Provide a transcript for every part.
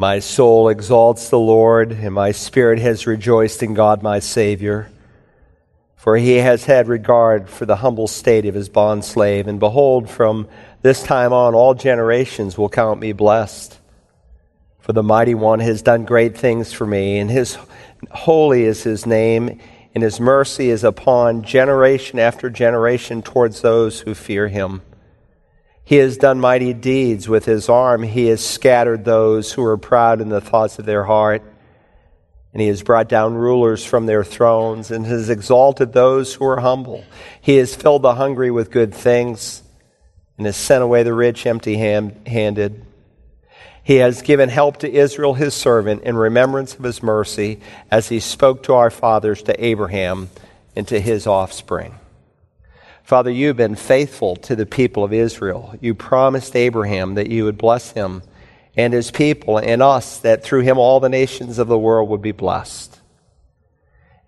My soul exalts the Lord, and my spirit has rejoiced in God my Savior. For he has had regard for the humble state of his bondslave, and behold, from this time on all generations will count me blessed. For the mighty one has done great things for me, and his holy is his name, and his mercy is upon generation after generation towards those who fear him. He has done mighty deeds with his arm. He has scattered those who are proud in the thoughts of their heart. And he has brought down rulers from their thrones and has exalted those who are humble. He has filled the hungry with good things and has sent away the rich empty handed. He has given help to Israel, his servant, in remembrance of his mercy, as he spoke to our fathers, to Abraham, and to his offspring. Father, you've been faithful to the people of Israel. You promised Abraham that you would bless him and his people and us, that through him all the nations of the world would be blessed.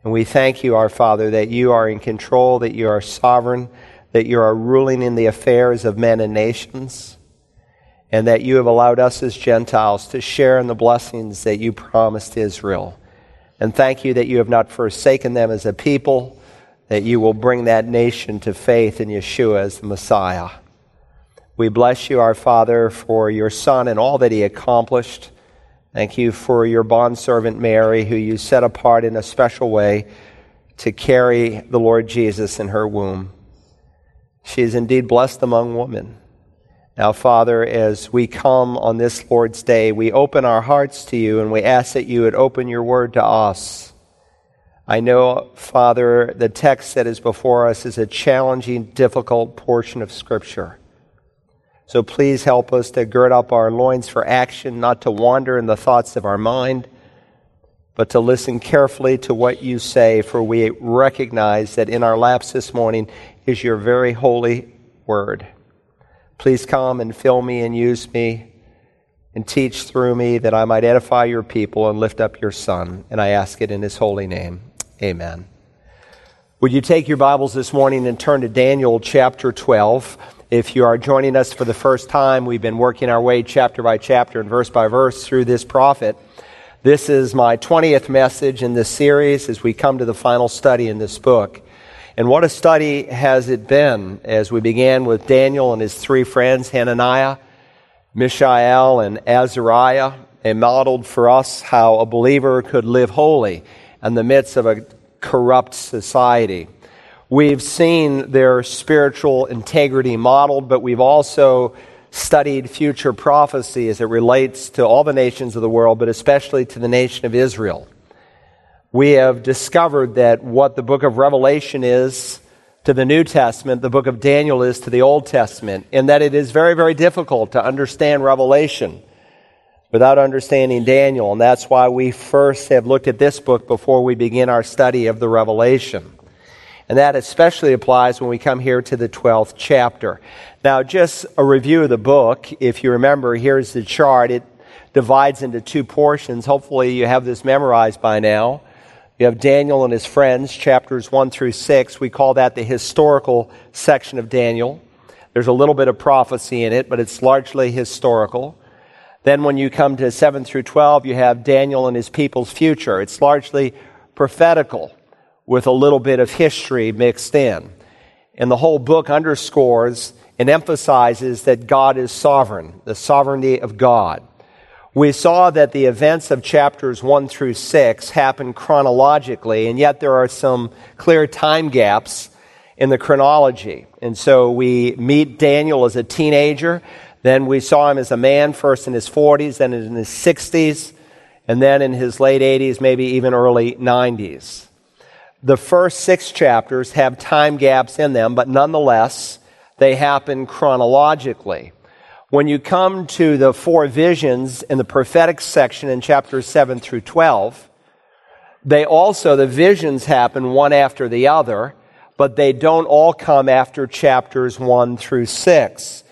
And we thank you, our Father, that you are in control, that you are sovereign, that you are ruling in the affairs of men and nations, and that you have allowed us as Gentiles to share in the blessings that you promised Israel. And thank you that you have not forsaken them as a people that you will bring that nation to faith in Yeshua as the Messiah. We bless you, our Father, for your Son and all that he accomplished. Thank you for your bondservant Mary, who you set apart in a special way to carry the Lord Jesus in her womb. She is indeed blessed among women. Now, Father, as we come on this Lord's Day, we open our hearts to you and we ask that you would open your word to us. I know, Father, the text that is before us is a challenging, difficult portion of Scripture. So please help us to gird up our loins for action, not to wander in the thoughts of our mind, but to listen carefully to what you say, for we recognize that in our laps this morning is your very holy word. Please come and fill me and use me and teach through me that I might edify your people and lift up your Son. And I ask it in his holy name. Amen. Would you take your Bibles this morning and turn to Daniel chapter 12? If you are joining us for the first time, we've been working our way chapter by chapter and verse by verse through this prophet. This is my 20th message in this series as we come to the final study in this book. And what a study has it been as we began with Daniel and his three friends, Hananiah, Mishael, and Azariah, and modeled for us how a believer could live holy in the midst of a corrupt society. We've seen their spiritual integrity modeled, but we've also studied future prophecy as it relates to all the nations of the world, but especially to the nation of Israel. We have discovered that what the book of Revelation is to the New Testament, the book of Daniel is to the Old Testament, and that it is very, very difficult to understand Revelation without understanding Daniel. And that's why we first have looked at this book before we begin our study of the Revelation. And that especially applies when we come here to the 12th chapter. Now, just a review of the book. If you remember, here's the chart. It divides into two portions. Hopefully, you have this memorized by now. You have Daniel and his friends, chapters 1 through 6. We call that the historical section of Daniel. There's a little bit of prophecy in it, but it's largely historical. Then, when you come to 7 through 12, you have Daniel and his people's future. It's largely prophetical with a little bit of history mixed in. And the whole book underscores and emphasizes that God is sovereign, the sovereignty of God. We saw that the events of chapters 1 through 6 happen chronologically, and yet there are some clear time gaps in the chronology. And so we meet Daniel as a teenager. Then we saw him as a man, first in his 40s, then in his 60s, and then in his late 80s, maybe even early 90s. The first six chapters have time gaps in them, but nonetheless, they happen chronologically. When you come to the four visions in the prophetic section in chapters 7 through 12, they also, the visions happen one after the other, but they don't all come after chapters 1 through 6.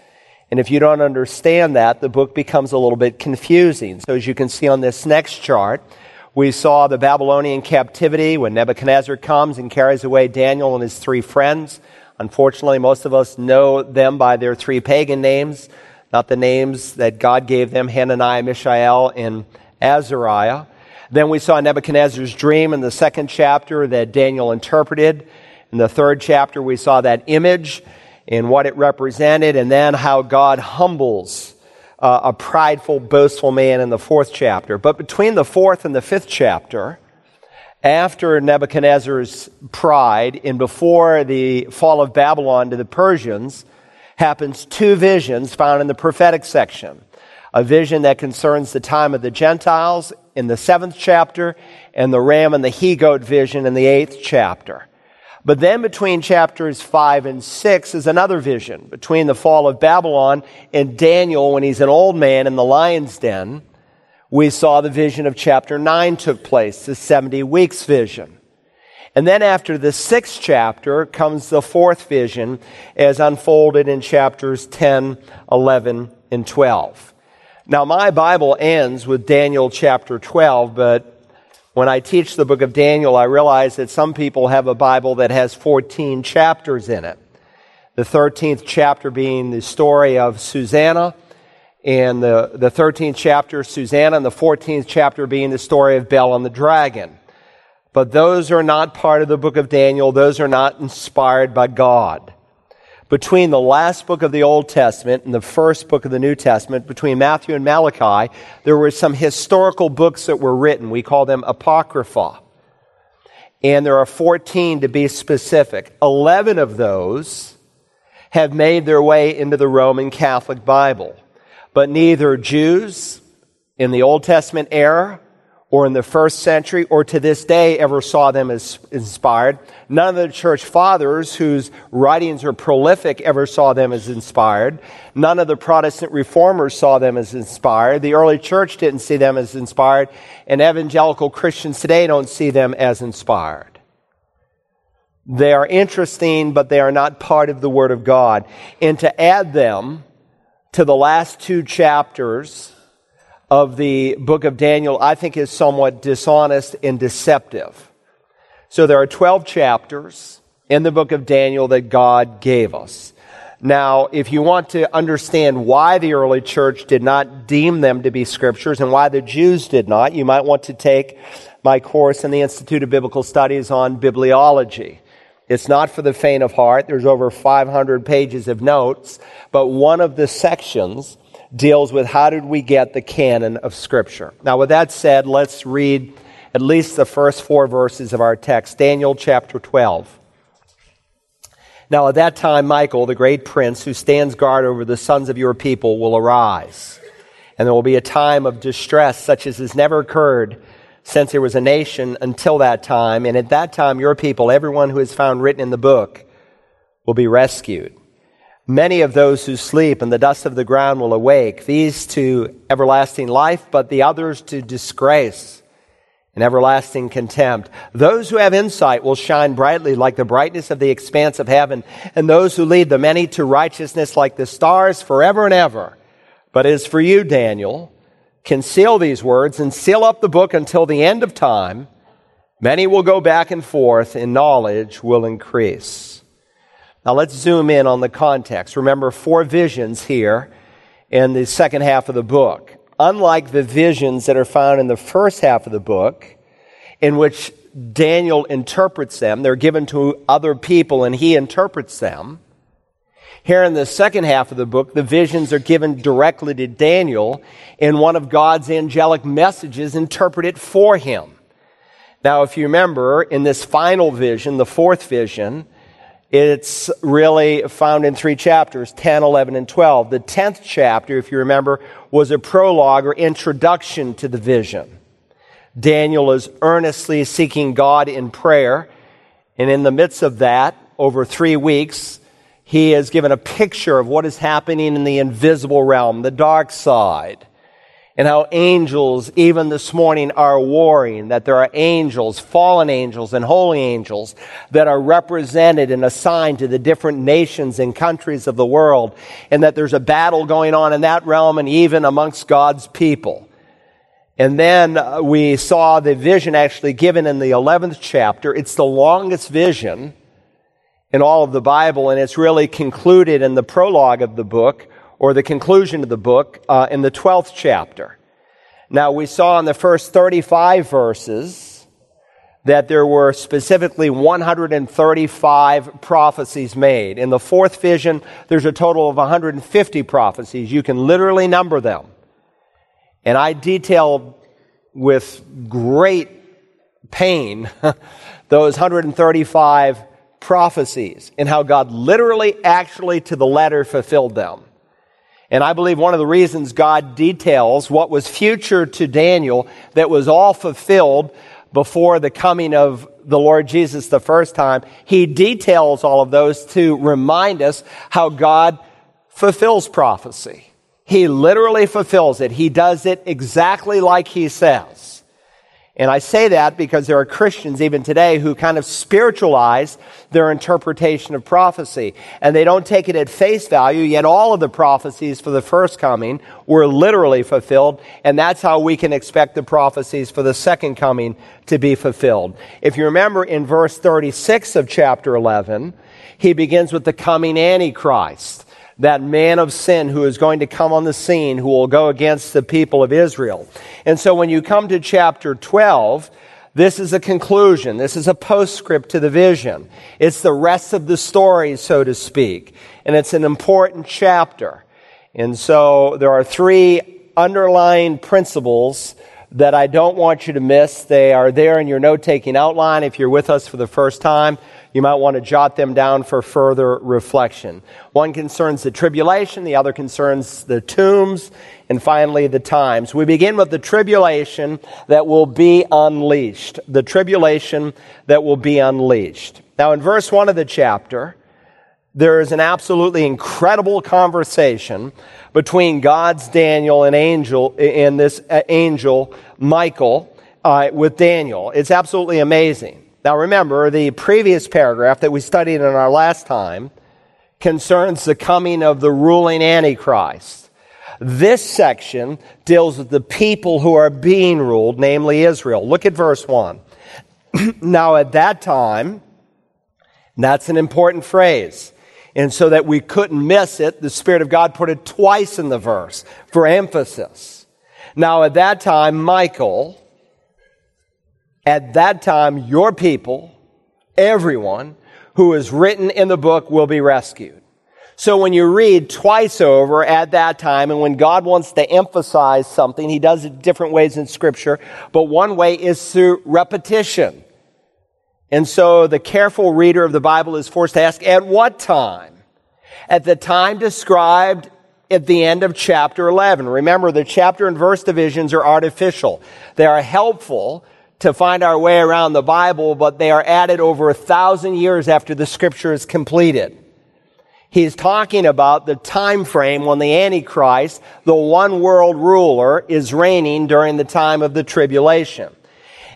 And if you don't understand that, the book becomes a little bit confusing. So as you can see on this next chart, we saw the Babylonian captivity when Nebuchadnezzar comes and carries away Daniel and his three friends. Unfortunately, most of us know them by their three pagan names not the names that God gave them Hananiah, Mishael, and Azariah. Then we saw Nebuchadnezzar's dream in the second chapter that Daniel interpreted. In the third chapter, we saw that image and what it represented, and then how God humbles uh, a prideful, boastful man in the fourth chapter. But between the fourth and the fifth chapter, after Nebuchadnezzar's pride and before the fall of Babylon to the Persians, happens two visions found in the prophetic section. A vision that concerns the time of the Gentiles in the seventh chapter, and the ram and the he goat vision in the eighth chapter. But then between chapters 5 and 6 is another vision between the fall of Babylon and Daniel when he's an old man in the lion's den. We saw the vision of chapter 9 took place, the 70 weeks vision. And then after the sixth chapter comes the fourth vision as unfolded in chapters 10, 11, and 12. Now, my Bible ends with Daniel chapter 12, but when I teach the book of Daniel, I realize that some people have a Bible that has 14 chapters in it. The 13th chapter being the story of Susanna, and the, the 13th chapter, Susanna, and the 14th chapter being the story of Bel and the dragon. But those are not part of the book of Daniel. Those are not inspired by God between the last book of the Old Testament and the first book of the New Testament, between Matthew and Malachi, there were some historical books that were written. We call them Apocrypha. And there are 14 to be specific. 11 of those have made their way into the Roman Catholic Bible. But neither Jews in the Old Testament era or in the first century or to this day ever saw them as inspired. None of the church fathers whose writings are prolific ever saw them as inspired. None of the Protestant reformers saw them as inspired. The early church didn't see them as inspired, and evangelical Christians today don't see them as inspired. They are interesting, but they are not part of the Word of God. And to add them to the last two chapters of the book of Daniel, I think, is somewhat dishonest and deceptive. So there are 12 chapters in the book of Daniel that God gave us. Now, if you want to understand why the early church did not deem them to be scriptures and why the Jews did not, you might want to take my course in the Institute of Biblical Studies on bibliology. It's not for the faint of heart. There's over 500 pages of notes, but one of the sections deals with how did we get the canon of Scripture. Now, with that said, let's read at least the first four verses of our text Daniel chapter 12. Now, at that time, Michael, the great prince who stands guard over the sons of your people, will arise. And there will be a time of distress such as has never occurred since there was a nation until that time. And at that time, your people, everyone who is found written in the book, will be rescued. Many of those who sleep in the dust of the ground will awake, these to everlasting life, but the others to disgrace and everlasting contempt. Those who have insight will shine brightly like the brightness of the expanse of heaven, and those who lead the many to righteousness like the stars forever and ever. But as for you, Daniel, conceal these words and seal up the book until the end of time. Many will go back and forth, and knowledge will increase. Now let's zoom in on the context. Remember, four visions here in the second half of the book. Unlike the visions that are found in the first half of the book, in which Daniel interprets them, they're given to other people and he interprets them. Here in the second half of the book, the visions are given directly to Daniel, and one of God's angelic messages interpreted for him. Now, if you remember, in this final vision, the fourth vision, it's really found in three chapters 10, 11, and 12. The 10th chapter, if you remember, was a prologue or introduction to the vision. Daniel is earnestly seeking God in prayer, and in the midst of that, over three weeks, he is given a picture of what is happening in the invisible realm, the dark side and how angels, even this morning, are warring, that there are angels, fallen angels, and holy angels that are represented and assigned to the different nations and countries of the world, and that there's a battle going on in that realm and even amongst God's people. And then uh, we saw the vision actually given in the 11th chapter. It's the longest vision in all of the Bible, and it's really concluded in the prologue of the book or the conclusion of the book, uh, in the 12th chapter. Now, we saw in the first 35 verses that there were specifically 135 prophecies made. In the fourth vision, there's a total of 150 prophecies. You can literally number them. And I detail with great pain those 135 prophecies and how God literally, actually, to the letter fulfilled them. And I believe one of the reasons God details what was future to Daniel that was all fulfilled before the coming of the Lord Jesus the first time, he details all of those to remind us how God fulfills prophecy. He literally fulfills it. He does it exactly like he says. And I say that because there are Christians even today who kind of spiritualize their interpretation of prophecy. And they don't take it at face value, yet all of the prophecies for the first coming were literally fulfilled. And that's how we can expect the prophecies for the second coming to be fulfilled. If you remember in verse 36 of chapter 11, he begins with the coming Antichrist that man of sin who is going to come on the scene who will go against the people of Israel. And so when you come to chapter 12, this is a conclusion. This is a postscript to the vision. It's the rest of the story, so to speak. And it's an important chapter. And so there are three underlying principles that I don't want you to miss. They are there in your note taking outline if you're with us for the first time you might want to jot them down for further reflection. One concerns the tribulation, the other concerns the tombs, and finally the times. We begin with the tribulation that will be unleashed. The tribulation that will be unleashed. Now, in verse 1 of the chapter, there is an absolutely incredible conversation between God's Daniel and angel and this uh, angel Michael uh, with Daniel. It's absolutely amazing. Now remember, the previous paragraph that we studied in our last time concerns the coming of the ruling Antichrist. This section deals with the people who are being ruled, namely Israel. Look at verse 1. now, at that time, that's an important phrase. And so that we couldn't miss it, the Spirit of God put it twice in the verse for emphasis. Now, at that time, Michael, at that time, your people, everyone who is written in the book will be rescued. So when you read twice over at that time, and when God wants to emphasize something, He does it different ways in Scripture, but one way is through repetition. And so the careful reader of the Bible is forced to ask, at what time? At the time described at the end of chapter 11. Remember, the chapter and verse divisions are artificial. They are helpful to find our way around the Bible, but they are added over a thousand years after the scripture is completed. He's talking about the time frame when the Antichrist, the one world ruler, is reigning during the time of the tribulation.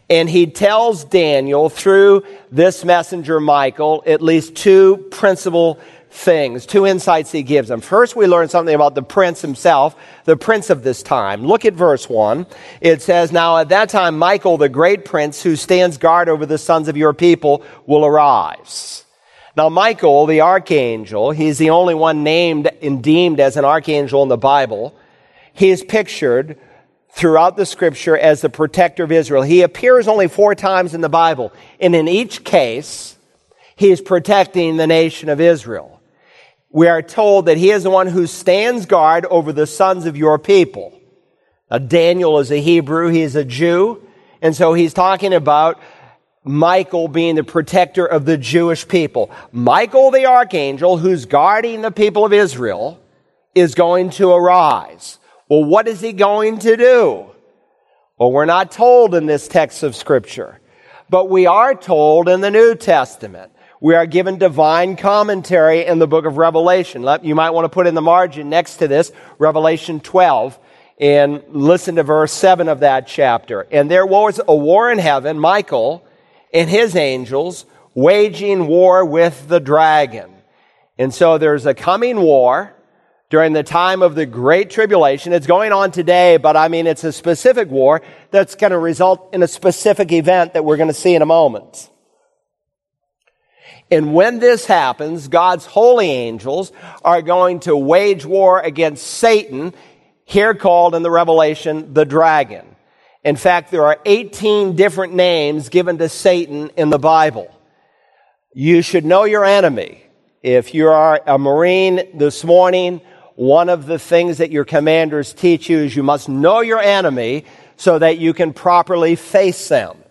And he tells Daniel through this messenger Michael at least two principal things, two insights he gives them. First, we learn something about the prince himself, the prince of this time. Look at verse 1. It says, Now at that time, Michael, the great prince who stands guard over the sons of your people, will arise. Now, Michael, the archangel, he's the only one named and deemed as an archangel in the Bible. He is pictured throughout the scripture as the protector of Israel. He appears only four times in the Bible. And in each case, he is protecting the nation of Israel we are told that he is the one who stands guard over the sons of your people. Now, Daniel is a Hebrew, he is a Jew, and so he's talking about Michael being the protector of the Jewish people. Michael the archangel, who's guarding the people of Israel, is going to arise. Well, what is he going to do? Well, we're not told in this text of Scripture, but we are told in the New Testament we are given divine commentary in the book of Revelation. You might want to put in the margin next to this, Revelation 12, and listen to verse 7 of that chapter. And there was a war in heaven, Michael and his angels waging war with the dragon. And so there's a coming war during the time of the Great Tribulation. It's going on today, but I mean, it's a specific war that's going to result in a specific event that we're going to see in a moment. And when this happens, God's holy angels are going to wage war against Satan, here called in the Revelation the dragon. In fact, there are 18 different names given to Satan in the Bible. You should know your enemy. If you are a Marine this morning, one of the things that your commanders teach you is you must know your enemy so that you can properly face them.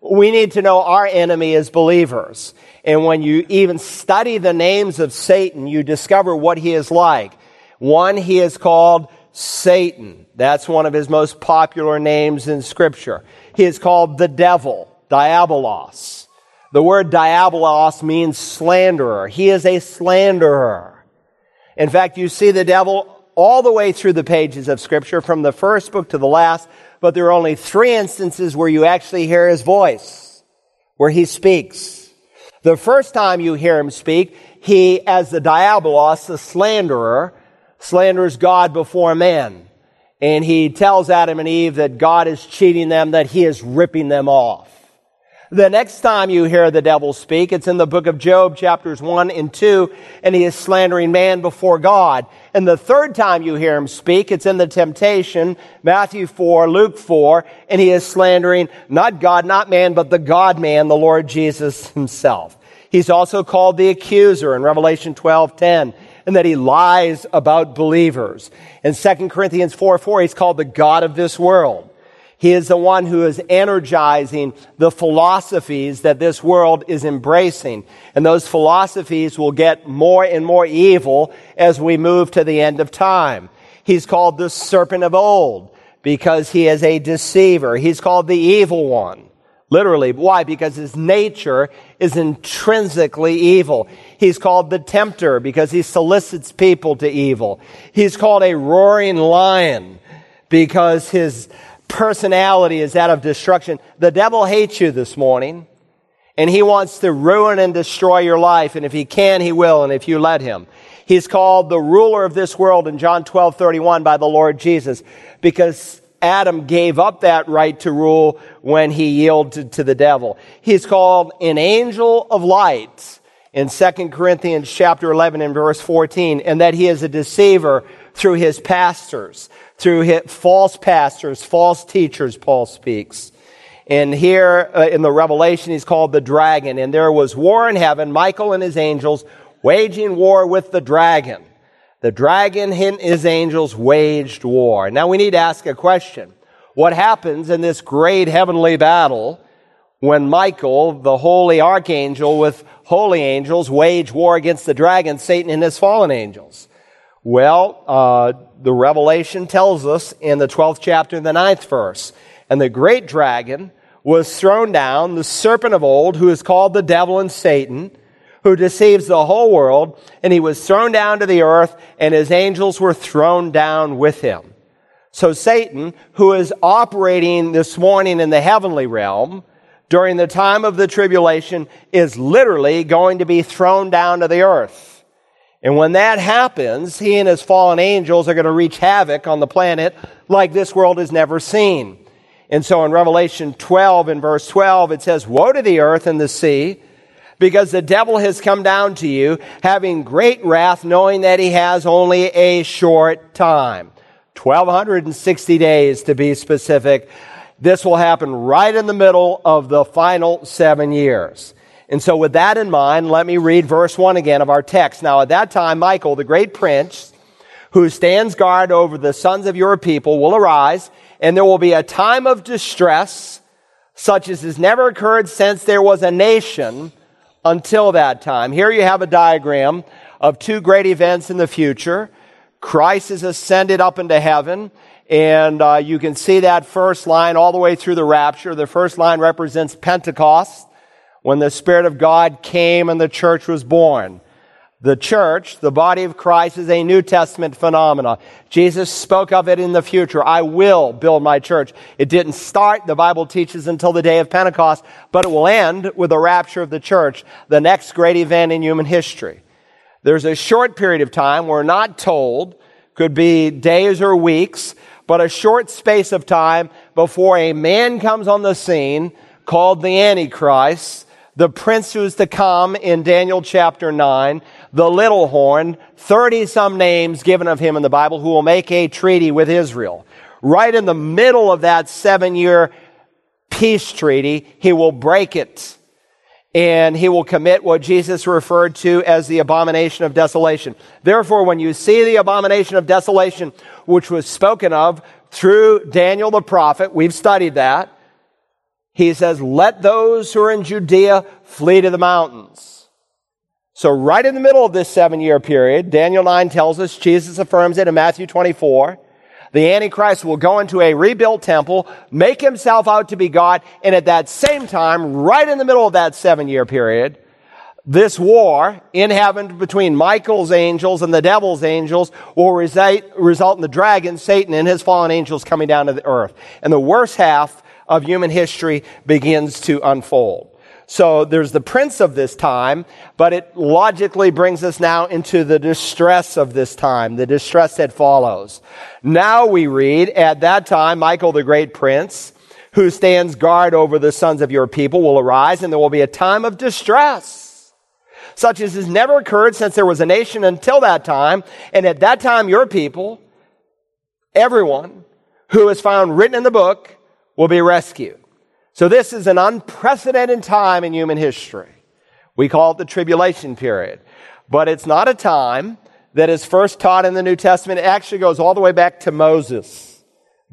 We need to know our enemy is believers. And when you even study the names of Satan, you discover what he is like. One, he is called Satan. That's one of his most popular names in Scripture. He is called the devil, diabolos. The word diabolos means slanderer. He is a slanderer. In fact, you see the devil all the way through the pages of Scripture, from the first book to the last, but there are only three instances where you actually hear his voice, where he speaks. The first time you hear him speak, he, as the diabolos, the slanderer, slanders God before men. And he tells Adam and Eve that God is cheating them, that he is ripping them off. The next time you hear the devil speak, it's in the book of Job, chapters 1 and 2, and he is slandering man before God. And the third time you hear him speak, it's in the temptation, Matthew 4, Luke 4, and he is slandering not God, not man, but the God man, the Lord Jesus himself. He's also called the accuser in Revelation 12, 10 and that he lies about believers. In 2 Corinthians 4 4, he's called the God of this world. He is the one who is energizing the philosophies that this world is embracing. And those philosophies will get more and more evil as we move to the end of time. He's called the serpent of old because he is a deceiver. He's called the evil one. Literally. Why? Because his nature is intrinsically evil. He's called the tempter because he solicits people to evil. He's called a roaring lion because his personality is that of destruction. The devil hates you this morning, and he wants to ruin and destroy your life. And if he can, he will, and if you let him. He's called the ruler of this world in John 12, 31 by the Lord Jesus, because Adam gave up that right to rule when he yielded to the devil. He's called an angel of light in 2 Corinthians chapter 11 and verse 14, and that he is a deceiver through his pastors through hit false pastors, false teachers, Paul speaks. And here uh, in the Revelation, he's called the dragon. And there was war in heaven, Michael and his angels waging war with the dragon. The dragon and his angels waged war. Now we need to ask a question. What happens in this great heavenly battle when Michael, the holy archangel with holy angels, wage war against the dragon, Satan, and his fallen angels? Well, uh, the Revelation tells us in the 12th chapter, and the ninth verse, and the great dragon was thrown down, the serpent of old, who is called the devil and Satan, who deceives the whole world, and he was thrown down to the earth, and his angels were thrown down with him. So Satan, who is operating this morning in the heavenly realm, during the time of the tribulation, is literally going to be thrown down to the earth. And when that happens, he and his fallen angels are going to wreak havoc on the planet like this world has never seen. And so in Revelation 12 and verse 12, it says, Woe to the earth and the sea, because the devil has come down to you, having great wrath, knowing that he has only a short time. 1260 days to be specific. This will happen right in the middle of the final seven years. And so, with that in mind, let me read verse 1 again of our text. Now, at that time, Michael, the great prince, who stands guard over the sons of your people, will arise, and there will be a time of distress, such as has never occurred since there was a nation until that time. Here you have a diagram of two great events in the future. Christ is ascended up into heaven, and uh, you can see that first line all the way through the rapture. The first line represents Pentecost when the Spirit of God came and the church was born. The church, the body of Christ, is a New Testament phenomenon. Jesus spoke of it in the future. I will build my church. It didn't start, the Bible teaches, until the day of Pentecost, but it will end with the rapture of the church, the next great event in human history. There's a short period of time, we're not told, could be days or weeks, but a short space of time before a man comes on the scene called the Antichrist the prince who's to come in Daniel chapter 9, the little horn, 30 some names given of him in the Bible who will make a treaty with Israel. Right in the middle of that seven year peace treaty, he will break it and he will commit what Jesus referred to as the abomination of desolation. Therefore, when you see the abomination of desolation, which was spoken of through Daniel the prophet, we've studied that. He says, let those who are in Judea flee to the mountains. So right in the middle of this seven year period, Daniel 9 tells us, Jesus affirms it in Matthew 24, the Antichrist will go into a rebuilt temple, make himself out to be God, and at that same time, right in the middle of that seven year period, this war in heaven between Michael's angels and the devil's angels will result in the dragon, Satan, and his fallen angels coming down to the earth. And the worst half of human history begins to unfold. So there's the prince of this time, but it logically brings us now into the distress of this time, the distress that follows. Now we read, at that time, Michael the great prince, who stands guard over the sons of your people, will arise, and there will be a time of distress, such as has never occurred since there was a nation until that time. And at that time, your people, everyone who is found written in the book, will be rescued. So this is an unprecedented time in human history. We call it the tribulation period. But it's not a time that is first taught in the New Testament. It actually goes all the way back to Moses.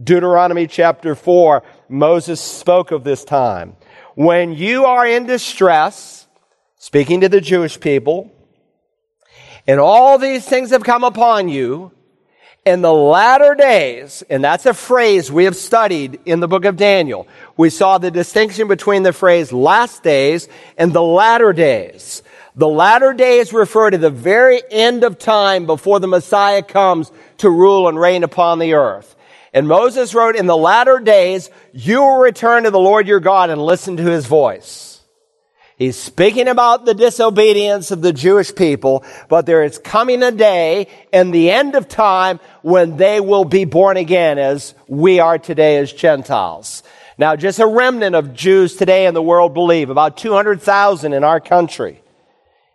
Deuteronomy chapter 4, Moses spoke of this time. When you are in distress, speaking to the Jewish people, and all these things have come upon you, in the latter days, and that's a phrase we have studied in the book of Daniel. We saw the distinction between the phrase last days and the latter days. The latter days refer to the very end of time before the Messiah comes to rule and reign upon the earth. And Moses wrote, in the latter days, you will return to the Lord your God and listen to his voice. He's speaking about the disobedience of the Jewish people, but there is coming a day in the end of time when they will be born again as we are today as Gentiles. Now, just a remnant of Jews today in the world believe, about 200,000 in our country.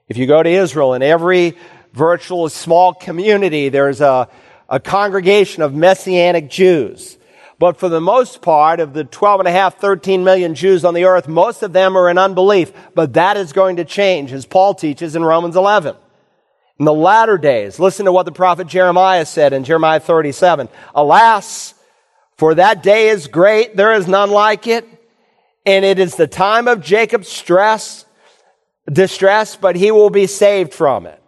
If you go to Israel, in every virtual small community, there's a, a congregation of Messianic Jews. But for the most part of the 12 and a half, 13 million Jews on the earth, most of them are in unbelief. But that is going to change, as Paul teaches in Romans 11. In the latter days, listen to what the prophet Jeremiah said in Jeremiah 37. Alas, for that day is great, there is none like it, and it is the time of Jacob's stress, distress, but he will be saved from it.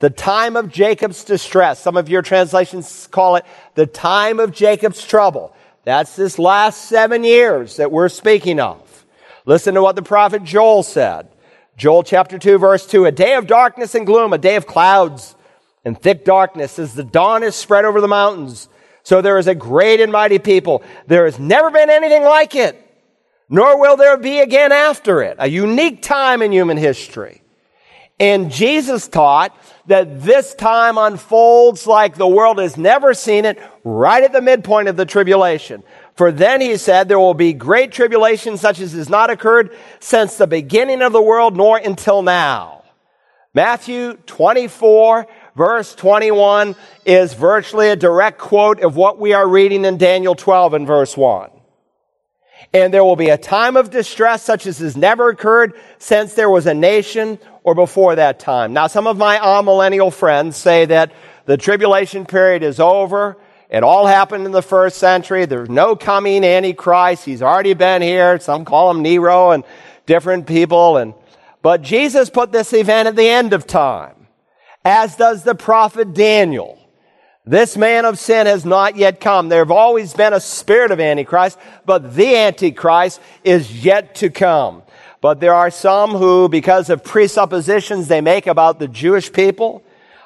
The time of Jacob's distress. Some of your translations call it the time of Jacob's trouble. That's this last seven years that we're speaking of. Listen to what the prophet Joel said. Joel chapter 2 verse 2. A day of darkness and gloom, a day of clouds and thick darkness as the dawn is spread over the mountains. So there is a great and mighty people. There has never been anything like it, nor will there be again after it. A unique time in human history. And Jesus taught that this time unfolds like the world has never seen it, right at the midpoint of the tribulation. For then he said, there will be great tribulation such as has not occurred since the beginning of the world nor until now. Matthew 24 verse 21 is virtually a direct quote of what we are reading in Daniel 12 and verse 1. And there will be a time of distress such as has never occurred since there was a nation or before that time. Now, some of my amillennial friends say that the tribulation period is over. It all happened in the first century. There's no coming Antichrist. He's already been here. Some call him Nero and different people. And, but Jesus put this event at the end of time, as does the prophet Daniel. This man of sin has not yet come. There have always been a spirit of Antichrist, but the Antichrist is yet to come. But there are some who, because of presuppositions they make about the Jewish people,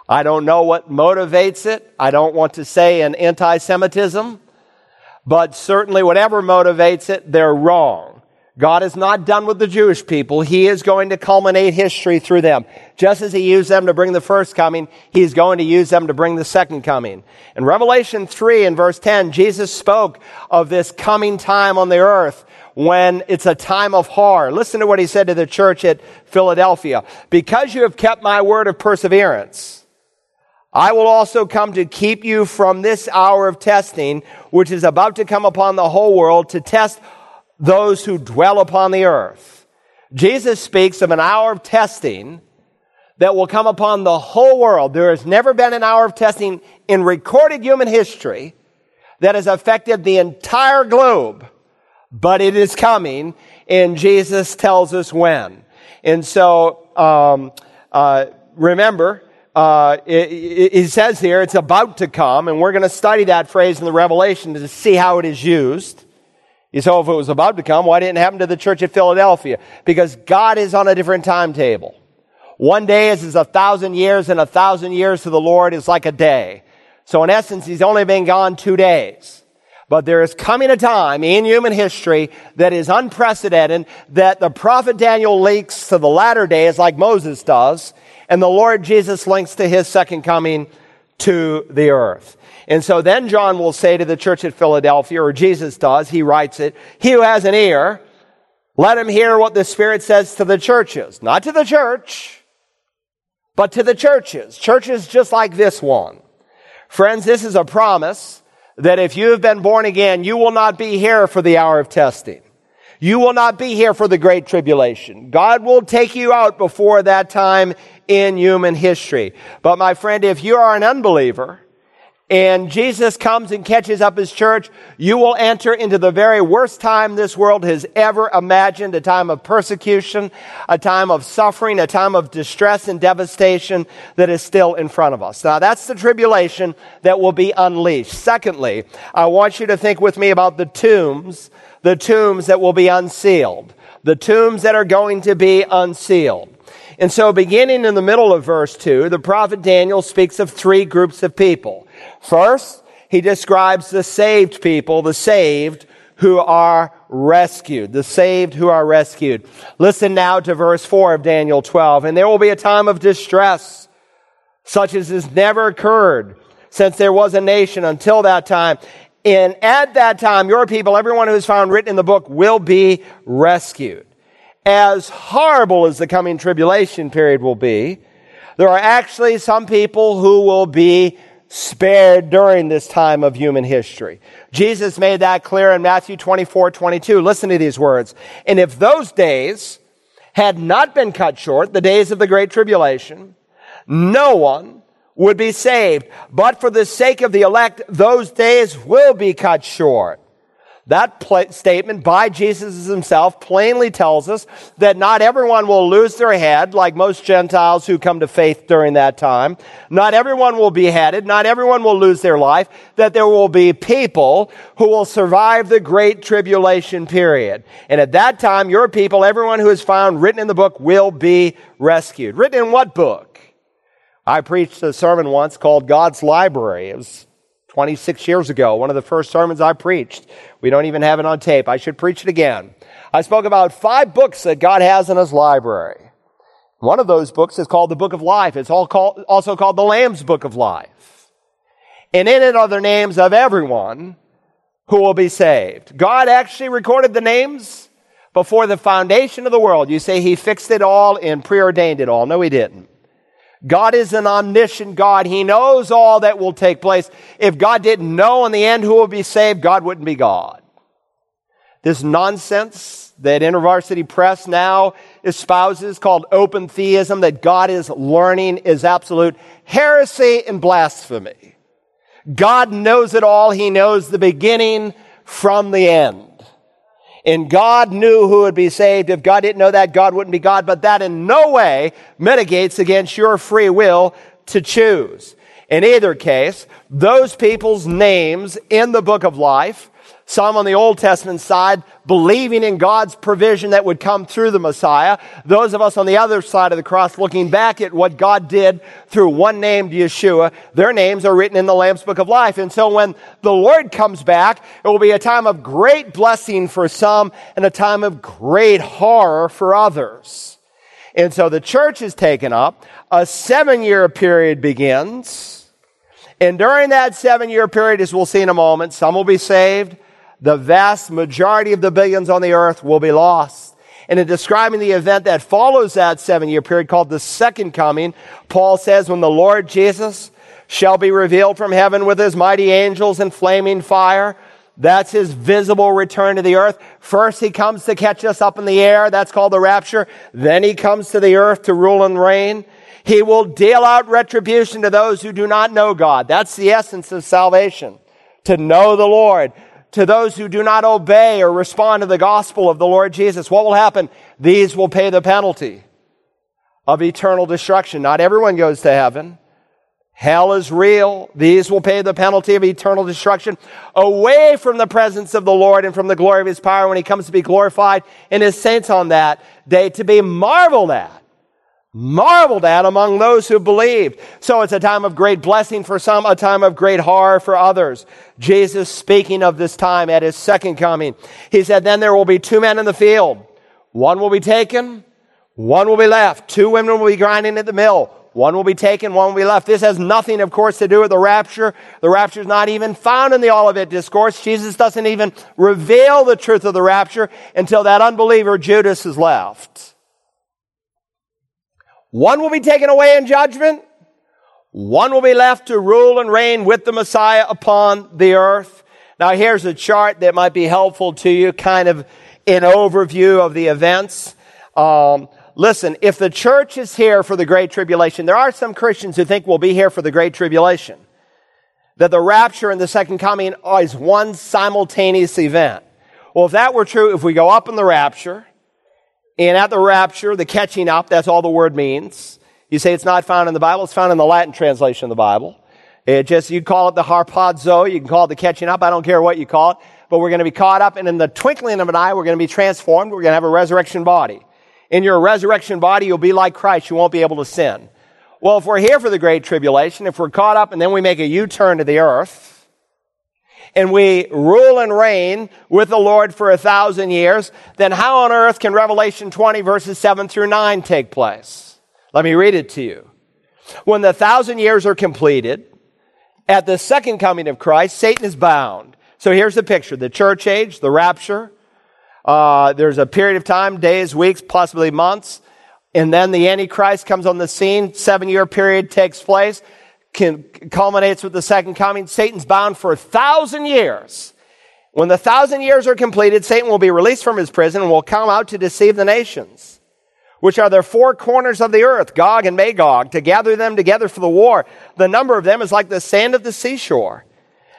I don't know what motivates it. I don't want to say an anti-Semitism, but certainly whatever motivates it, they're wrong. God is not done with the Jewish people. He is going to culminate history through them. Just as He used them to bring the first coming, He's going to use them to bring the second coming. In Revelation 3 and verse 10, Jesus spoke of this coming time on the earth when it's a time of horror. Listen to what he said to the church at Philadelphia. Because you have kept my word of perseverance, I will also come to keep you from this hour of testing, which is about to come upon the whole world to test those who dwell upon the earth. Jesus speaks of an hour of testing that will come upon the whole world. There has never been an hour of testing in recorded human history that has affected the entire globe, but it is coming, and Jesus tells us when. And so, um, uh, remember, uh, it, it, it, says here it's about to come, and we're going to study that phrase in the Revelation to see how it is used. You say, oh, if it was about to come, why didn't it happen to the church at Philadelphia? Because God is on a different timetable. One day is a thousand years, and a thousand years to the Lord is like a day. So in essence, he's only been gone two days. But there is coming a time in human history that is unprecedented that the prophet Daniel links to the latter days like Moses does, and the Lord Jesus links to his second coming to the earth. And so then John will say to the church at Philadelphia, or Jesus does, he writes it, he who has an ear, let him hear what the Spirit says to the churches. Not to the church, but to the churches. Churches just like this one. Friends, this is a promise that if you have been born again, you will not be here for the hour of testing. You will not be here for the great tribulation. God will take you out before that time in human history. But my friend, if you are an unbeliever, and Jesus comes and catches up his church, you will enter into the very worst time this world has ever imagined, a time of persecution, a time of suffering, a time of distress and devastation that is still in front of us. Now that's the tribulation that will be unleashed. Secondly, I want you to think with me about the tombs, the tombs that will be unsealed, the tombs that are going to be unsealed. And so beginning in the middle of verse 2, the prophet Daniel speaks of three groups of people. First, he describes the saved people, the saved who are rescued, the saved who are rescued. Listen now to verse 4 of Daniel 12. And there will be a time of distress, such as has never occurred since there was a nation until that time. And at that time, your people, everyone who is found written in the book, will be rescued as horrible as the coming tribulation period will be, there are actually some people who will be spared during this time of human history. Jesus made that clear in Matthew 24, 22. Listen to these words. And if those days had not been cut short, the days of the great tribulation, no one would be saved. But for the sake of the elect, those days will be cut short. That pl- statement by Jesus himself plainly tells us that not everyone will lose their head like most Gentiles who come to faith during that time. Not everyone will be headed. Not everyone will lose their life. That there will be people who will survive the great tribulation period. And at that time, your people, everyone who is found written in the book will be rescued. Written in what book? I preached a sermon once called God's Library. It was 26 years ago, one of the first sermons I preached. We don't even have it on tape. I should preach it again. I spoke about five books that God has in his library. One of those books is called the Book of Life. It's all called, also called the Lamb's Book of Life. And in it are the names of everyone who will be saved. God actually recorded the names before the foundation of the world. You say he fixed it all and preordained it all. No, he didn't. God is an omniscient God. He knows all that will take place. If God didn't know in the end who will be saved, God wouldn't be God. This nonsense that InterVarsity Press now espouses called open theism that God is learning is absolute heresy and blasphemy. God knows it all. He knows the beginning from the end. And God knew who would be saved. If God didn't know that, God wouldn't be God. But that in no way mitigates against your free will to choose. In either case, those people's names in the book of life some on the Old Testament side believing in God's provision that would come through the Messiah. Those of us on the other side of the cross looking back at what God did through one named Yeshua, their names are written in the Lamb's Book of Life. And so when the Lord comes back, it will be a time of great blessing for some and a time of great horror for others. And so the church is taken up. A seven year period begins. And during that seven year period, as we'll see in a moment, some will be saved, the vast majority of the billions on the earth will be lost. And in describing the event that follows that seven year period called the second coming, Paul says, when the Lord Jesus shall be revealed from heaven with his mighty angels in flaming fire, that's his visible return to the earth. First, he comes to catch us up in the air. That's called the rapture. Then he comes to the earth to rule and reign. He will deal out retribution to those who do not know God. That's the essence of salvation. To know the Lord. To those who do not obey or respond to the gospel of the Lord Jesus. What will happen? These will pay the penalty of eternal destruction. Not everyone goes to heaven. Hell is real. These will pay the penalty of eternal destruction away from the presence of the Lord and from the glory of his power when he comes to be glorified and his saints on that day to be marveled at. Marveled at among those who believed. So it's a time of great blessing for some, a time of great horror for others. Jesus speaking of this time at his second coming. He said, then there will be two men in the field. One will be taken, one will be left. Two women will be grinding at the mill. One will be taken, one will be left. This has nothing, of course, to do with the rapture. The rapture is not even found in the Olivet Discourse. Jesus doesn't even reveal the truth of the rapture until that unbeliever Judas is left. One will be taken away in judgment. One will be left to rule and reign with the Messiah upon the earth. Now here's a chart that might be helpful to you, kind of an overview of the events. Um, listen, if the church is here for the Great Tribulation, there are some Christians who think we'll be here for the Great Tribulation. That the rapture and the second coming is one simultaneous event. Well, if that were true, if we go up in the rapture, and at the rapture, the catching up, that's all the word means. You say it's not found in the Bible, it's found in the Latin translation of the Bible. It just, you call it the harpazo, you can call it the catching up, I don't care what you call it, but we're going to be caught up, and in the twinkling of an eye, we're going to be transformed, we're going to have a resurrection body in your resurrection body, you'll be like Christ. You won't be able to sin. Well, if we're here for the great tribulation, if we're caught up and then we make a U-turn to the earth, and we rule and reign with the Lord for a thousand years, then how on earth can Revelation 20 verses 7 through 9 take place? Let me read it to you. When the thousand years are completed, at the second coming of Christ, Satan is bound. So here's the picture. The church age, the rapture, uh, there's a period of time, days, weeks, possibly months, and then the Antichrist comes on the scene. Seven year period takes place, can, culminates with the second coming. Satan's bound for a thousand years. When the thousand years are completed, Satan will be released from his prison and will come out to deceive the nations, which are the four corners of the earth, Gog and Magog, to gather them together for the war. The number of them is like the sand of the seashore.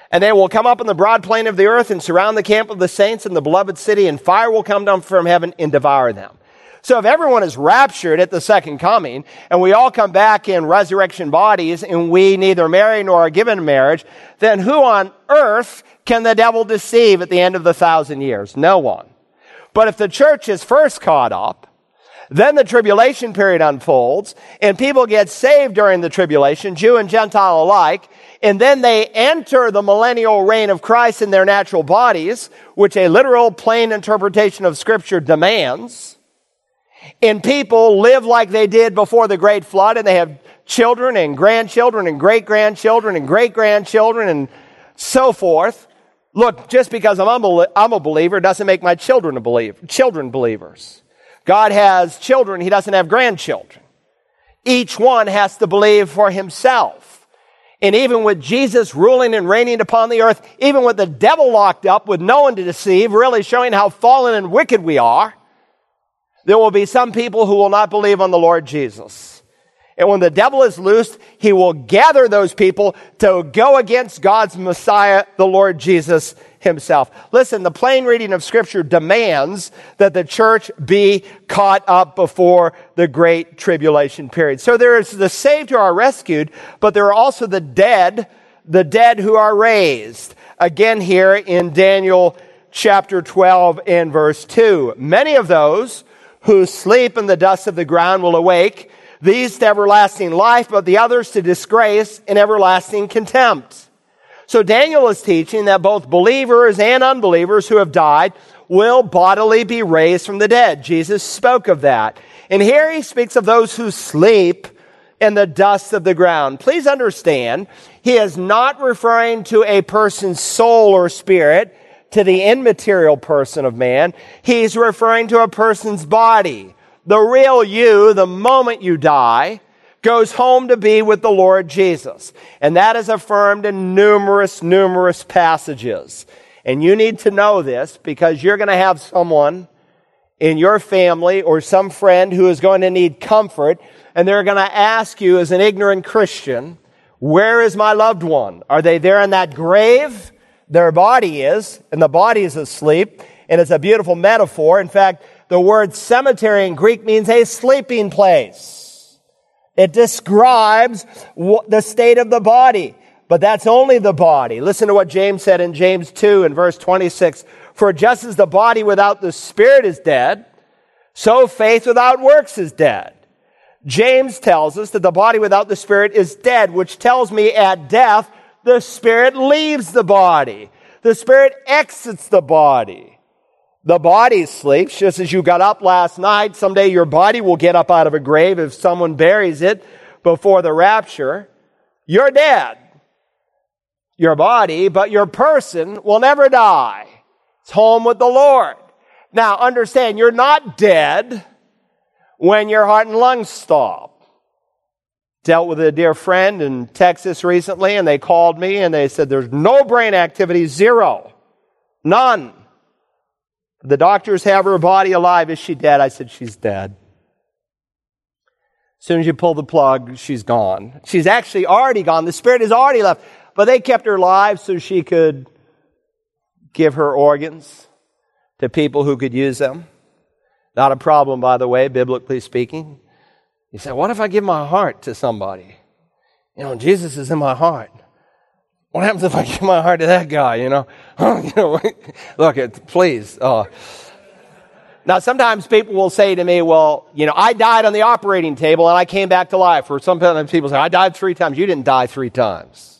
And they will come up in the broad plain of the earth and surround the camp of the saints and the beloved city, and fire will come down from heaven and devour them. So if everyone is raptured at the second coming, and we all come back in resurrection bodies, and we neither marry nor are given marriage, then who on earth can the devil deceive at the end of the thousand years? No one. But if the church is first caught up, then the tribulation period unfolds, and people get saved during the tribulation, Jew and Gentile alike, and then they enter the millennial reign of Christ in their natural bodies, which a literal, plain interpretation of Scripture demands. And people live like they did before the great flood, and they have children and grandchildren and great grandchildren and great grandchildren and so forth. Look, just because I'm a believer doesn't make my children a believer, children believers. God has children, He doesn't have grandchildren. Each one has to believe for himself. And even with Jesus ruling and reigning upon the earth, even with the devil locked up with no one to deceive, really showing how fallen and wicked we are, there will be some people who will not believe on the Lord Jesus. And when the devil is loosed, he will gather those people to go against God's Messiah, the Lord Jesus himself. Listen, the plain reading of scripture demands that the church be caught up before the great tribulation period. So there is the saved who are rescued, but there are also the dead, the dead who are raised. Again here in Daniel chapter 12 and verse 2. Many of those who sleep in the dust of the ground will awake, these to everlasting life, but the others to disgrace and everlasting contempt. So Daniel is teaching that both believers and unbelievers who have died will bodily be raised from the dead. Jesus spoke of that. And here he speaks of those who sleep in the dust of the ground. Please understand, he is not referring to a person's soul or spirit to the immaterial person of man, he's referring to a person's body. The real you, the moment you die, goes home to be with the Lord Jesus. And that is affirmed in numerous, numerous passages. And you need to know this because you're going to have someone in your family or some friend who is going to need comfort, and they're going to ask you as an ignorant Christian, where is my loved one? Are they there in that grave? Their body is, and the body is asleep, and it's a beautiful metaphor. In fact, the word cemetery in Greek means a sleeping place. It describes the state of the body, but that's only the body. Listen to what James said in James 2 and verse 26. For just as the body without the spirit is dead, so faith without works is dead. James tells us that the body without the spirit is dead, which tells me at death, the spirit leaves the body. The spirit exits the body. The body sleeps just as you got up last night. Someday your body will get up out of a grave if someone buries it before the rapture. You're dead. Your body, but your person will never die. It's home with the Lord. Now understand, you're not dead when your heart and lungs stop. Dealt with a dear friend in Texas recently, and they called me and they said, There's no brain activity, zero. None. The doctors have her body alive. Is she dead? I said, She's dead. As soon as you pull the plug, she's gone. She's actually already gone. The spirit has already left. But they kept her alive so she could give her organs to people who could use them. Not a problem, by the way, biblically speaking. You say, what if I give my heart to somebody? You know, Jesus is in my heart. What happens if I give my heart to that guy? You know, you know look, it, please. Uh, now, sometimes people will say to me, well, you know, I died on the operating table and I came back to life. Or sometimes people say, I died three times. You didn't die three times.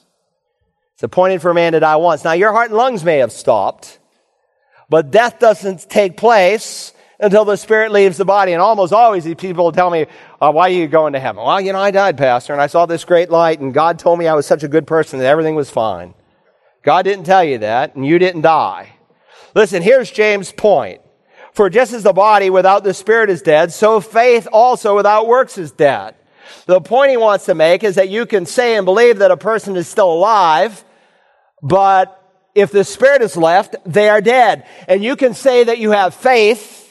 It's appointed for a man to die once. Now, your heart and lungs may have stopped, but death doesn't take place until the spirit leaves the body. And almost always people tell me, oh, why are you going to heaven? Well, you know, I died, Pastor, and I saw this great light, and God told me I was such a good person that everything was fine. God didn't tell you that, and you didn't die. Listen, here's James' point. For just as the body without the spirit is dead, so faith also without works is dead. The point he wants to make is that you can say and believe that a person is still alive, but if the spirit is left, they are dead. And you can say that you have faith,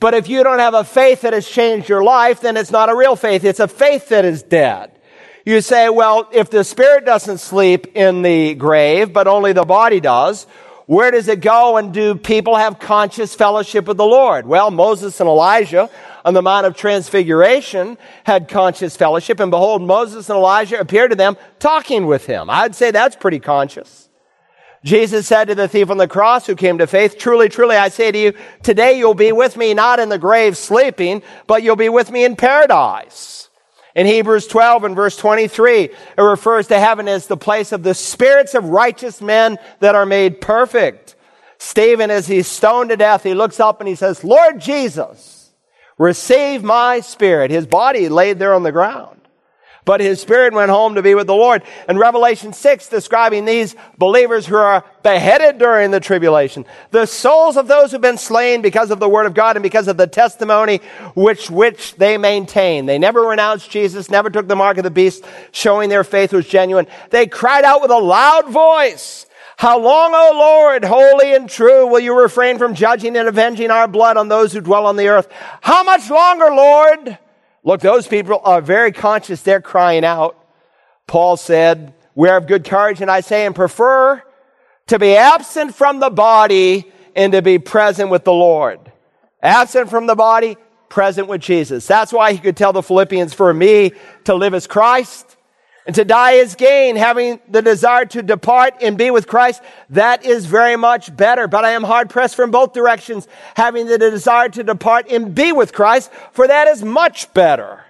but if you don't have a faith that has changed your life, then it's not a real faith. It's a faith that is dead. You say, well, if the spirit doesn't sleep in the grave, but only the body does, where does it go and do people have conscious fellowship with the Lord? Well, Moses and Elijah on the Mount of Transfiguration had conscious fellowship, and behold, Moses and Elijah appeared to them talking with him. I'd say that's pretty conscious. Jesus said to the thief on the cross who came to faith, Truly, truly, I say to you, today you'll be with me not in the grave sleeping, but you'll be with me in paradise. In Hebrews 12 and verse 23, it refers to heaven as the place of the spirits of righteous men that are made perfect. Stephen, as he's stoned to death, he looks up and he says, Lord Jesus, receive my spirit. His body laid there on the ground. But his spirit went home to be with the Lord. And Revelation 6 describing these believers who are beheaded during the tribulation. The souls of those who've been slain because of the word of God and because of the testimony which, which they maintain. They never renounced Jesus, never took the mark of the beast, showing their faith was genuine. They cried out with a loud voice. How long, O Lord, holy and true, will you refrain from judging and avenging our blood on those who dwell on the earth? How much longer, Lord? Look, those people are very conscious. They're crying out. Paul said, we are of good courage, and I say and prefer to be absent from the body and to be present with the Lord. Absent from the body, present with Jesus. That's why he could tell the Philippians, for me to live as Christ and to die is gain, having the desire to depart and be with Christ, that is very much better. But I am hard pressed from both directions, having the desire to depart and be with Christ, for that is much better.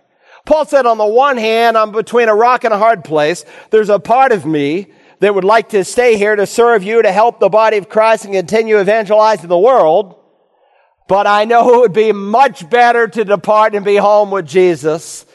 Paul said, on the one hand, I'm between a rock and a hard place. There's a part of me that would like to stay here to serve you, to help the body of Christ and continue evangelizing the world. But I know it would be much better to depart and be home with Jesus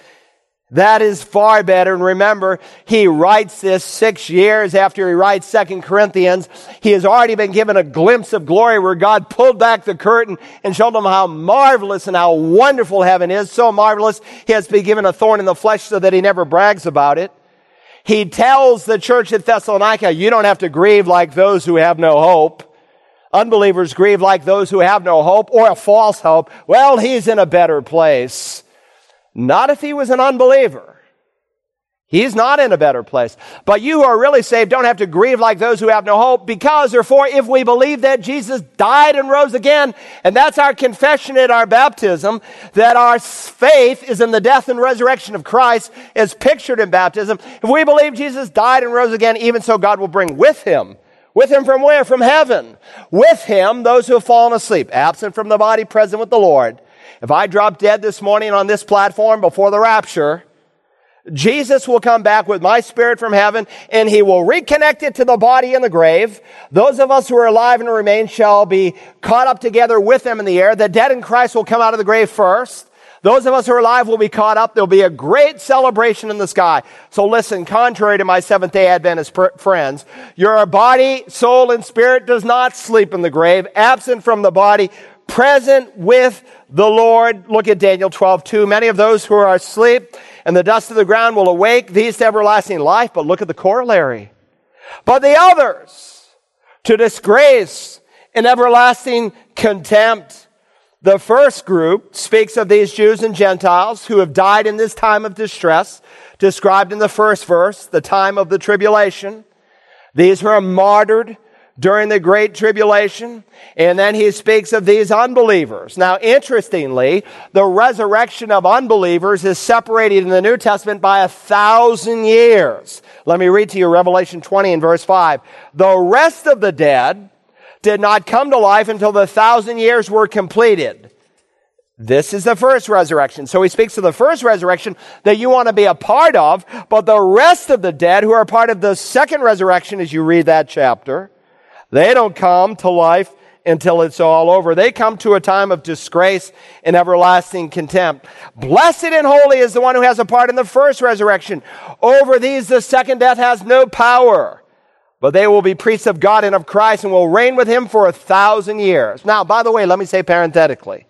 That is far better. And remember, he writes this six years after he writes Second Corinthians. He has already been given a glimpse of glory where God pulled back the curtain and showed him how marvelous and how wonderful heaven is. So marvelous, he has been given a thorn in the flesh so that he never brags about it. He tells the church at Thessalonica, you don't have to grieve like those who have no hope. Unbelievers grieve like those who have no hope or a false hope. Well, he's in a better place. Not if he was an unbeliever. He's not in a better place. But you who are really saved don't have to grieve like those who have no hope because, therefore, if we believe that Jesus died and rose again, and that's our confession at our baptism, that our faith is in the death and resurrection of Christ as pictured in baptism, if we believe Jesus died and rose again, even so God will bring with him with him from where? From heaven. With him, those who have fallen asleep, absent from the body, present with the Lord. If I drop dead this morning on this platform before the rapture, Jesus will come back with my spirit from heaven and he will reconnect it to the body in the grave. Those of us who are alive and remain shall be caught up together with them in the air. The dead in Christ will come out of the grave first. Those of us who are alive will be caught up. There'll be a great celebration in the sky. So listen, contrary to my Seventh day Adventist pr- friends, your body, soul, and spirit does not sleep in the grave. Absent from the body, present with the Lord. Look at Daniel 12, 2. Many of those who are asleep and the dust of the ground will awake, these to everlasting life. But look at the corollary. But the others to disgrace and everlasting contempt. The first group speaks of these Jews and Gentiles who have died in this time of distress, described in the first verse, the time of the tribulation. These who are martyred during the Great Tribulation. And then he speaks of these unbelievers. Now, interestingly, the resurrection of unbelievers is separated in the New Testament by a thousand years. Let me read to you Revelation 20 and verse 5. The rest of the dead did not come to life until the thousand years were completed. This is the first resurrection. So he speaks of the first resurrection that you want to be a part of, but the rest of the dead who are part of the second resurrection as you read that chapter, they don't come to life until it's all over. They come to a time of disgrace and everlasting contempt. Blessed and holy is the one who has a part in the first resurrection. Over these, the second death has no power. But they will be priests of God and of Christ and will reign with him for a thousand years. Now, by the way, let me say parenthetically,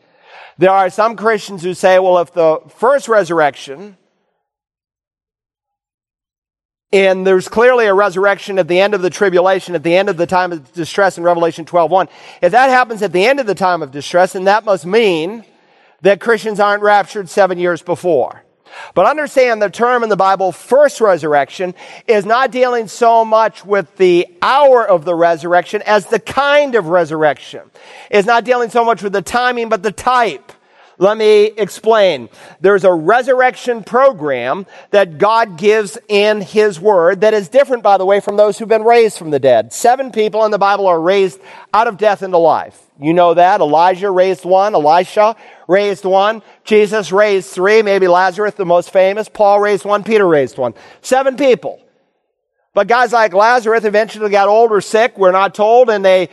there are some Christians who say, well, if the first resurrection and there's clearly a resurrection at the end of the tribulation, at the end of the time of distress in Revelation 12:1. If that happens at the end of the time of distress, then that must mean that Christians aren't raptured seven years before. But understand the term in the Bible, first resurrection, is not dealing so much with the hour of the resurrection as the kind of resurrection. It's not dealing so much with the timing, but the type. Let me explain. There's a resurrection program that God gives in His Word that is different, by the way, from those who've been raised from the dead. Seven people in the Bible are raised out of death into life. You know that. Elijah raised one. Elisha raised one. Jesus raised three. Maybe Lazarus, the most famous. Paul raised one. Peter raised one. Seven people. But guys like Lazarus eventually got old or sick, we're not told, and they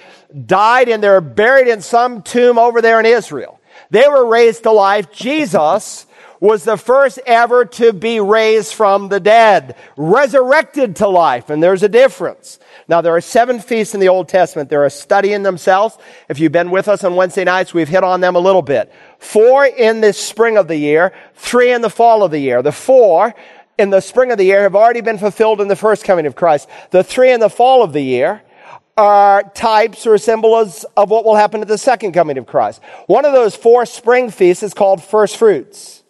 died and they're buried in some tomb over there in Israel. They were raised to life. Jesus was the first ever to be raised from the dead, resurrected to life. And there's a difference. Now, there are seven feasts in the Old Testament. They're a study in themselves. If you've been with us on Wednesday nights, we've hit on them a little bit. Four in the spring of the year, three in the fall of the year. The four in the spring of the year have already been fulfilled in the first coming of Christ. The three in the fall of the year are types or symbols of what will happen at the second coming of Christ. One of those four spring feasts is called first fruits.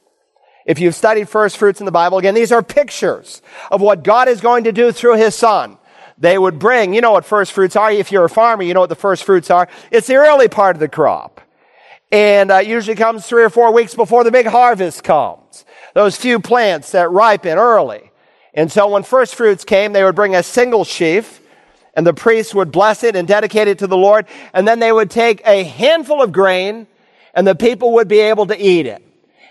If you've studied first fruits in the Bible, again, these are pictures of what God is going to do through his son. They would bring, you know what first fruits are. If you're a farmer, you know what the first fruits are. It's the early part of the crop. And uh, usually comes three or four weeks before the big harvest comes. Those few plants that ripen early. And so when first fruits came, they would bring a single sheaf and the priests would bless it and dedicate it to the Lord. And then they would take a handful of grain and the people would be able to eat it.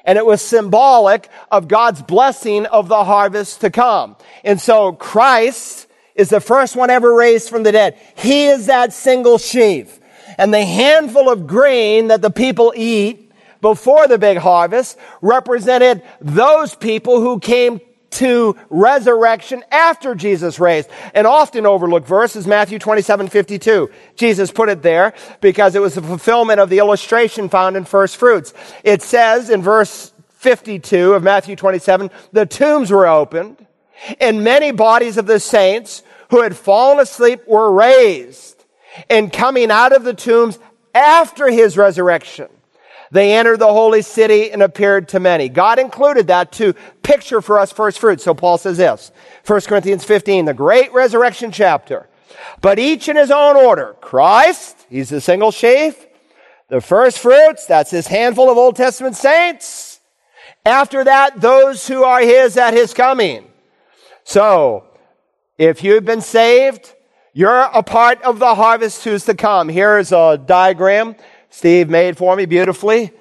And it was symbolic of God's blessing of the harvest to come. And so Christ is the first one ever raised from the dead. He is that single sheaf. And the handful of grain that the people eat before the big harvest represented those people who came to resurrection after Jesus raised. An often overlooked verse is Matthew 27, 52. Jesus put it there because it was the fulfillment of the illustration found in first fruits. It says in verse 52 of Matthew 27, the tombs were opened and many bodies of the saints who had fallen asleep were raised and coming out of the tombs after his resurrection they entered the holy city and appeared to many. God included that to picture for us first fruits. So Paul says this, 1 Corinthians 15, the great resurrection chapter. But each in his own order. Christ, he's the single sheaf. The first fruits, that's his handful of Old Testament saints. After that, those who are his at his coming. So, if you've been saved, you're a part of the harvest who's to come. Here's a diagram Steve made for me beautifully.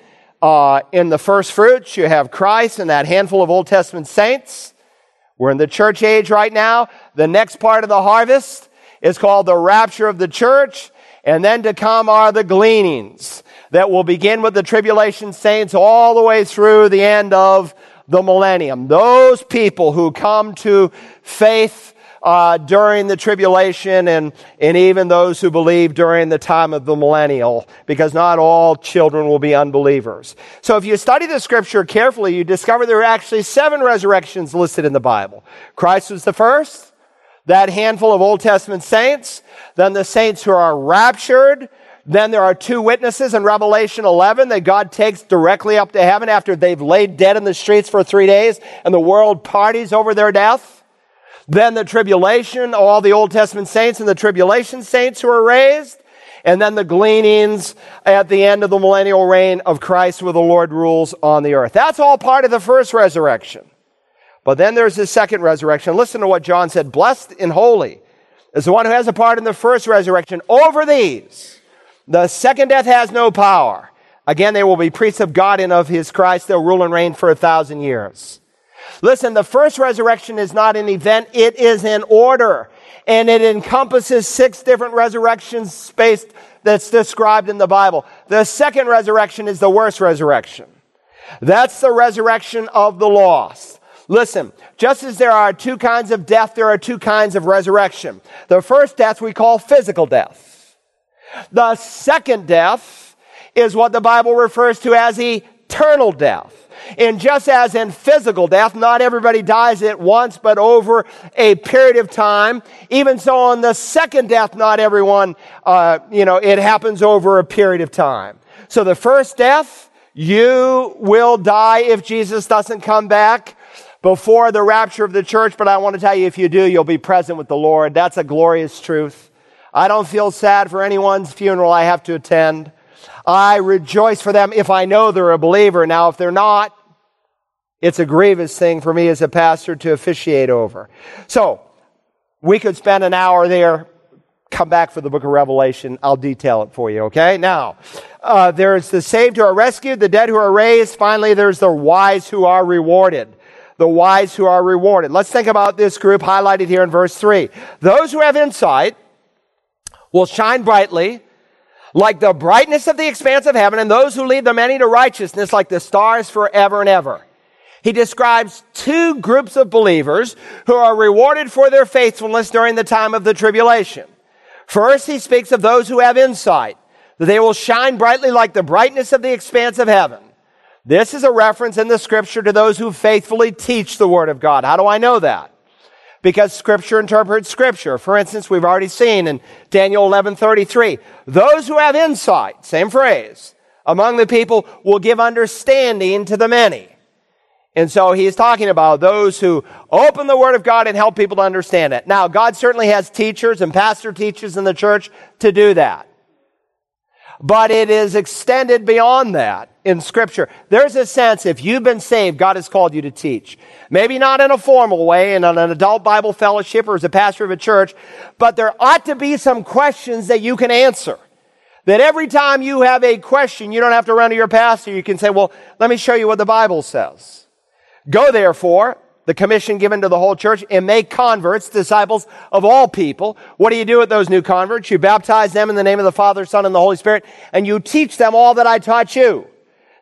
Uh, in the first fruits, you have Christ and that handful of Old Testament saints. We're in the church age right now. The next part of the harvest is called the rapture of the church. And then to come are the gleanings that will begin with the tribulation saints all the way through the end of the millennium. Those people who come to faith uh, during the tribulation and, and even those who believe during the time of the millennial, because not all children will be unbelievers. So if you study the scripture carefully, you discover there are actually seven resurrections listed in the Bible. Christ was the first, that handful of Old Testament saints, then the saints who are raptured, then there are two witnesses in Revelation 11 that God takes directly up to heaven after they've laid dead in the streets for three days and the world parties over their death. Then the tribulation, oh, all the Old Testament saints and the tribulation saints who are raised. And then the gleanings at the end of the millennial reign of Christ where the Lord rules on the earth. That's all part of the first resurrection. But then there's the second resurrection. Listen to what John said. Blessed and holy is the one who has a part in the first resurrection. Over these, the second death has no power. Again, they will be priests of God and of his Christ. They'll rule and reign for a thousand years. Listen, the first resurrection is not an event, it is an order. And it encompasses six different resurrections spaced that's described in the Bible. The second resurrection is the worst resurrection. That's the resurrection of the lost. Listen, just as there are two kinds of death, there are two kinds of resurrection. The first death we call physical death. The second death is what the Bible refers to as eternal death. And just as in physical death, not everybody dies at once, but over a period of time. Even so, on the second death, not everyone, uh, you know, it happens over a period of time. So the first death, you will die if Jesus doesn't come back before the rapture of the church. But I want to tell you, if you do, you'll be present with the Lord. That's a glorious truth. I don't feel sad for anyone's funeral I have to attend. I rejoice for them if I know they're a believer. Now, if they're not, it's a grievous thing for me as a pastor to officiate over. So, we could spend an hour there, come back for the book of Revelation. I'll detail it for you, okay? Now, uh, there's the saved who are rescued, the dead who are raised. Finally, there's the wise who are rewarded. The wise who are rewarded. Let's think about this group highlighted here in verse 3. Those who have insight will shine brightly like the brightness of the expanse of heaven, and those who lead the many to righteousness like the stars forever and ever. He describes two groups of believers who are rewarded for their faithfulness during the time of the tribulation. First, he speaks of those who have insight, that they will shine brightly like the brightness of the expanse of heaven. This is a reference in the scripture to those who faithfully teach the word of God. How do I know that? because scripture interprets scripture. For instance, we've already seen in Daniel 11:33, those who have insight, same phrase, among the people will give understanding to the many. And so he's talking about those who open the word of God and help people to understand it. Now, God certainly has teachers and pastor teachers in the church to do that but it is extended beyond that in scripture. There's a sense if you've been saved, God has called you to teach. Maybe not in a formal way in an adult Bible fellowship or as a pastor of a church, but there ought to be some questions that you can answer. That every time you have a question, you don't have to run to your pastor. You can say, well, let me show you what the Bible says. Go therefore the commission given to the whole church and make converts, disciples of all people. What do you do with those new converts? You baptize them in the name of the Father, Son, and the Holy Spirit, and you teach them all that I taught you.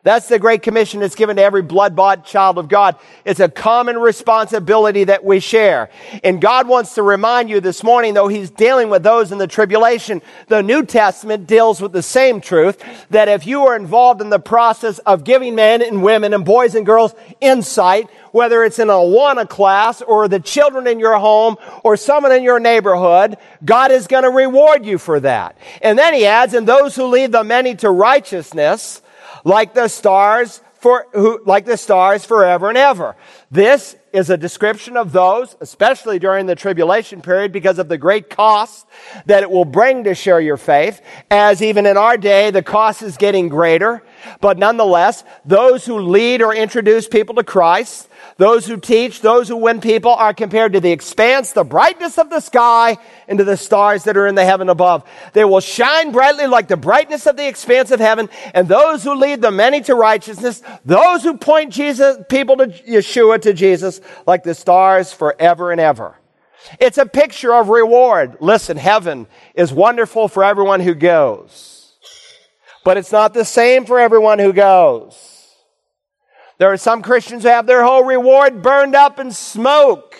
That's the great commission that's given to every blood-bought child of God. It's a common responsibility that we share. And God wants to remind you this morning, though He's dealing with those in the tribulation, the New Testament deals with the same truth, that if you are involved in the process of giving men and women and boys and girls insight, whether it's in a Awana class or the children in your home or someone in your neighborhood, God is going to reward you for that. And then he adds, and those who lead the many to righteousness, like the stars for who, like the stars forever and ever. This is a description of those, especially during the tribulation period, because of the great cost that it will bring to share your faith, as even in our day, the cost is getting greater. But nonetheless, those who lead or introduce people to Christ, those who teach, those who win people are compared to the expanse, the brightness of the sky, and to the stars that are in the heaven above. They will shine brightly like the brightness of the expanse of heaven, and those who lead the many to righteousness, those who point Jesus, people to Yeshua, to Jesus, like the stars forever and ever. It's a picture of reward. Listen, heaven is wonderful for everyone who goes, but it's not the same for everyone who goes. There are some Christians who have their whole reward burned up in smoke.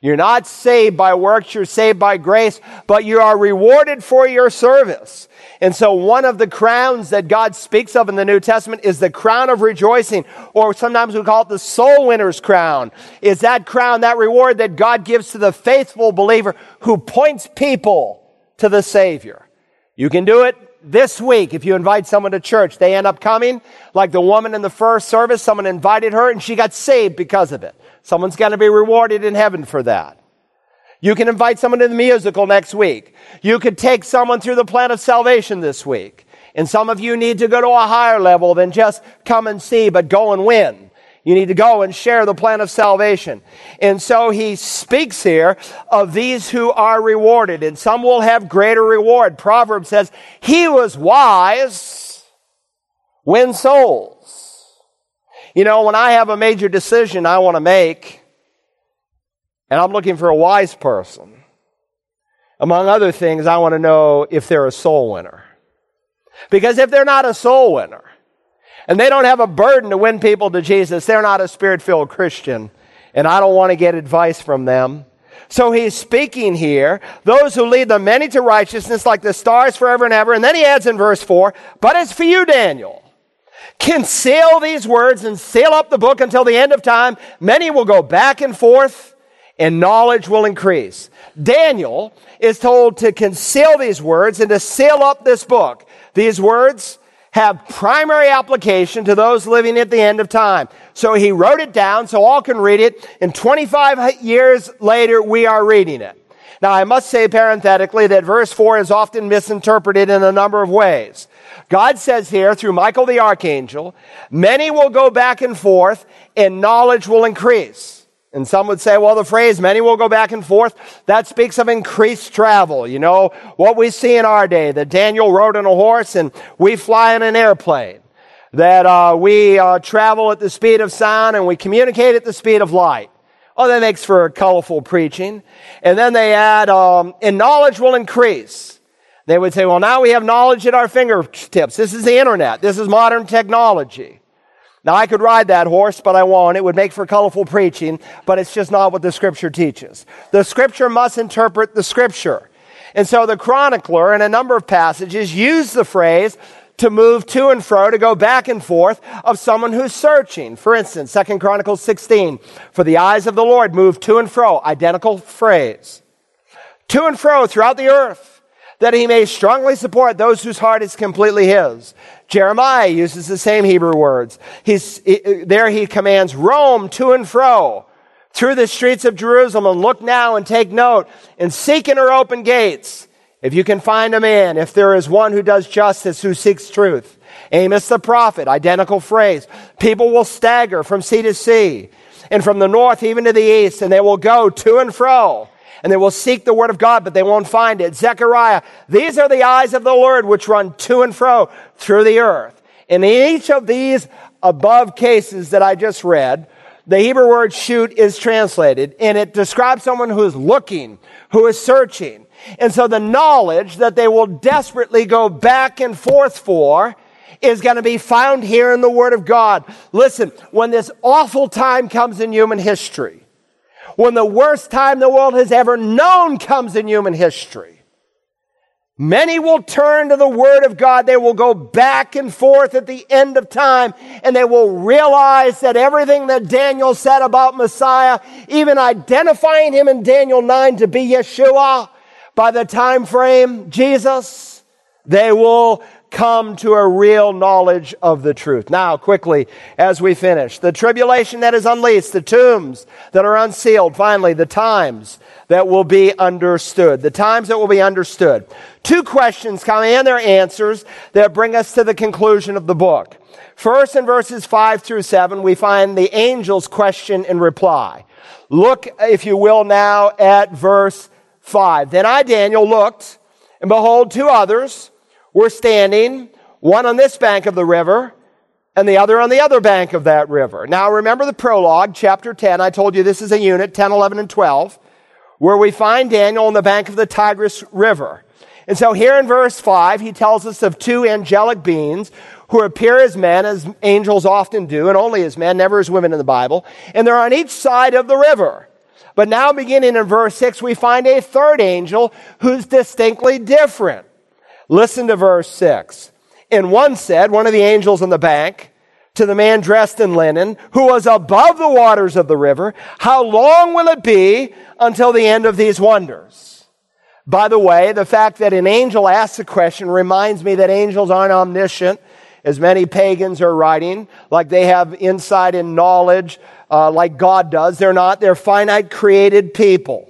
You're not saved by works, you're saved by grace, but you are rewarded for your service. And so one of the crowns that God speaks of in the New Testament is the crown of rejoicing, or sometimes we call it the soul winner's crown. Is that crown, that reward that God gives to the faithful believer who points people to the Savior. You can do it this week, if you invite someone to church, they end up coming, like the woman in the first service, someone invited her and she got saved because of it. Someone's going to be rewarded in heaven for that. You can invite someone to the musical next week. You could take someone through the plan of salvation this week. And some of you need to go to a higher level than just come and see, but go and win. You need to go and share the plan of salvation. And so he speaks here of these who are rewarded, and some will have greater reward. Proverbs says, He was wise win souls. You know, when I have a major decision I want to make, and I'm looking for a wise person, among other things, I want to know if they're a soul winner. Because if they're not a soul winner, and they don't have a burden to win people to Jesus, they're not a spirit filled Christian. And I don't want to get advice from them. So he's speaking here, those who lead the many to righteousness like the stars forever and ever. And then he adds in verse 4, but as for you, Daniel, conceal these words and seal up the book until the end of time. Many will go back and forth and knowledge will increase. Daniel is told to conceal these words and to seal up this book. These words have primary application to those living at the end of time. So he wrote it down so all can read it. And 25 years later, we are reading it. Now, I must say parenthetically that verse 4 is often misinterpreted in a number of ways. God says here through Michael the archangel, many will go back and forth and knowledge will increase. And some would say, well, the phrase, many will go back and forth, that speaks of increased travel. You know, what we see in our day, that Daniel rode on a horse and we fly in an airplane. That uh, we uh, travel at the speed of sound and we communicate at the speed of light. Oh, that makes for colorful preaching. And then they add, um, and knowledge will increase. They would say, well, now we have knowledge at our fingertips. This is the internet. This is modern technology. Now, I could ride that horse, but I won't. It would make for colorful preaching, but it's just not what the scripture teaches. The scripture must interpret the scripture. And so the chronicler, in a number of passages, used the phrase to move to and fro, to go back and forth of someone who's searching. For instance, Second Chronicles 16, for the eyes of the Lord move to and fro, identical phrase. To and fro throughout the earth that he may strongly support those whose heart is completely his. Jeremiah uses the same Hebrew words. He's, he, there he commands, roam to and fro through the streets of Jerusalem and look now and take note and seek in her open gates. If you can find a man, if there is one who does justice, who seeks truth. Amos the prophet, identical phrase. People will stagger from sea to sea and from the north even to the east and they will go to and fro and they will seek the word of God, but they won't find it. Zechariah, these are the eyes of the Lord which run to and fro through the earth. In each of these above cases that I just read, the Hebrew word shoot is translated, and it describes someone who is looking, who is searching. And so the knowledge that they will desperately go back and forth for is going to be found here in the Word of God. Listen, when this awful time comes in human history, when the worst time the world has ever known comes in human history, Many will turn to the Word of God. They will go back and forth at the end of time and they will realize that everything that Daniel said about Messiah, even identifying him in Daniel 9 to be Yeshua, by the time frame Jesus, they will come to a real knowledge of the truth. Now, quickly, as we finish, the tribulation that is unleashed, the tombs that are unsealed, finally, the times that will be understood. The times that will be understood. Two questions come and their answers that bring us to the conclusion of the book. First, in verses 5 through 7, we find the angel's question and reply. Look, if you will, now at verse 5. Then I, Daniel, looked, and behold, two others were standing, one on this bank of the river, and the other on the other bank of that river. Now remember the prologue, chapter 10. I told you this is a unit, 10, 11, and 12 where we find Daniel on the bank of the Tigris River. And so here in verse 5, he tells us of two angelic beings who appear as men, as angels often do, and only as men, never as women in the Bible. And they're on each side of the river. But now, beginning in verse 6, we find a third angel who's distinctly different. Listen to verse 6. And one said, one of the angels on the bank, to the man dressed in linen, who was above the waters of the river, How long will it be until the end of these wonders? By the way, the fact that an angel asks a question reminds me that angels aren't omniscient, as many pagans are writing, like they have insight and knowledge, uh, like God does. They're not. They're finite created people.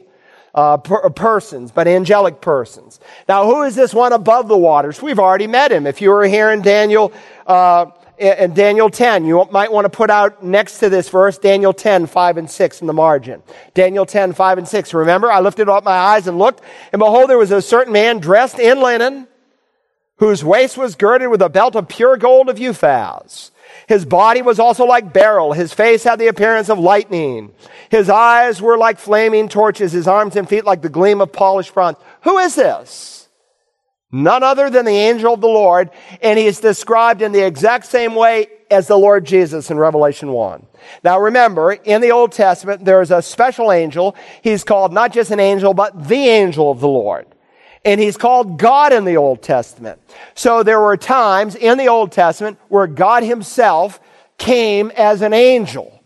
Uh, per- persons, but angelic persons. Now, who is this one above the waters? We've already met him. If you were here in Daniel uh, in Daniel 10. You might want to put out next to this verse Daniel 10, 5 and 6 in the margin. Daniel 10, 5 and 6. Remember, I lifted up my eyes and looked, and behold, there was a certain man dressed in linen, whose waist was girded with a belt of pure gold of Uphaz. His body was also like beryl. His face had the appearance of lightning. His eyes were like flaming torches. His arms and feet like the gleam of polished bronze. Who is this? None other than the angel of the Lord, and he's described in the exact same way as the Lord Jesus in Revelation 1. Now remember, in the Old Testament, there's a special angel. He's called not just an angel, but the angel of the Lord. And he's called God in the Old Testament. So there were times in the Old Testament where God himself came as an angel.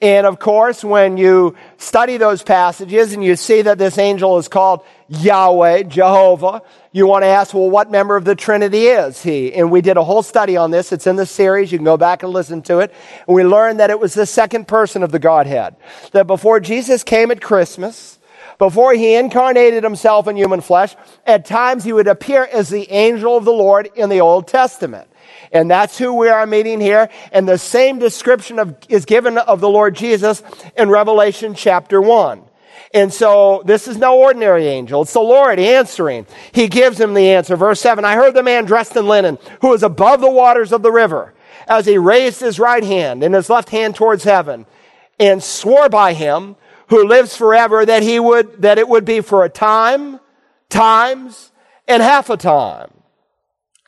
And of course, when you study those passages and you see that this angel is called Yahweh, Jehovah, you want to ask, well, what member of the Trinity is he? And we did a whole study on this. It's in the series. You can go back and listen to it. And we learned that it was the second person of the Godhead. That before Jesus came at Christmas, before he incarnated himself in human flesh, at times he would appear as the angel of the Lord in the Old Testament. And that's who we are meeting here. And the same description of, is given of the Lord Jesus in Revelation chapter 1. And so this is no ordinary angel. It's the Lord answering. He gives him the answer. Verse 7 I heard the man dressed in linen who was above the waters of the river as he raised his right hand and his left hand towards heaven and swore by him who lives forever that he would, that it would be for a time, times, and half a time.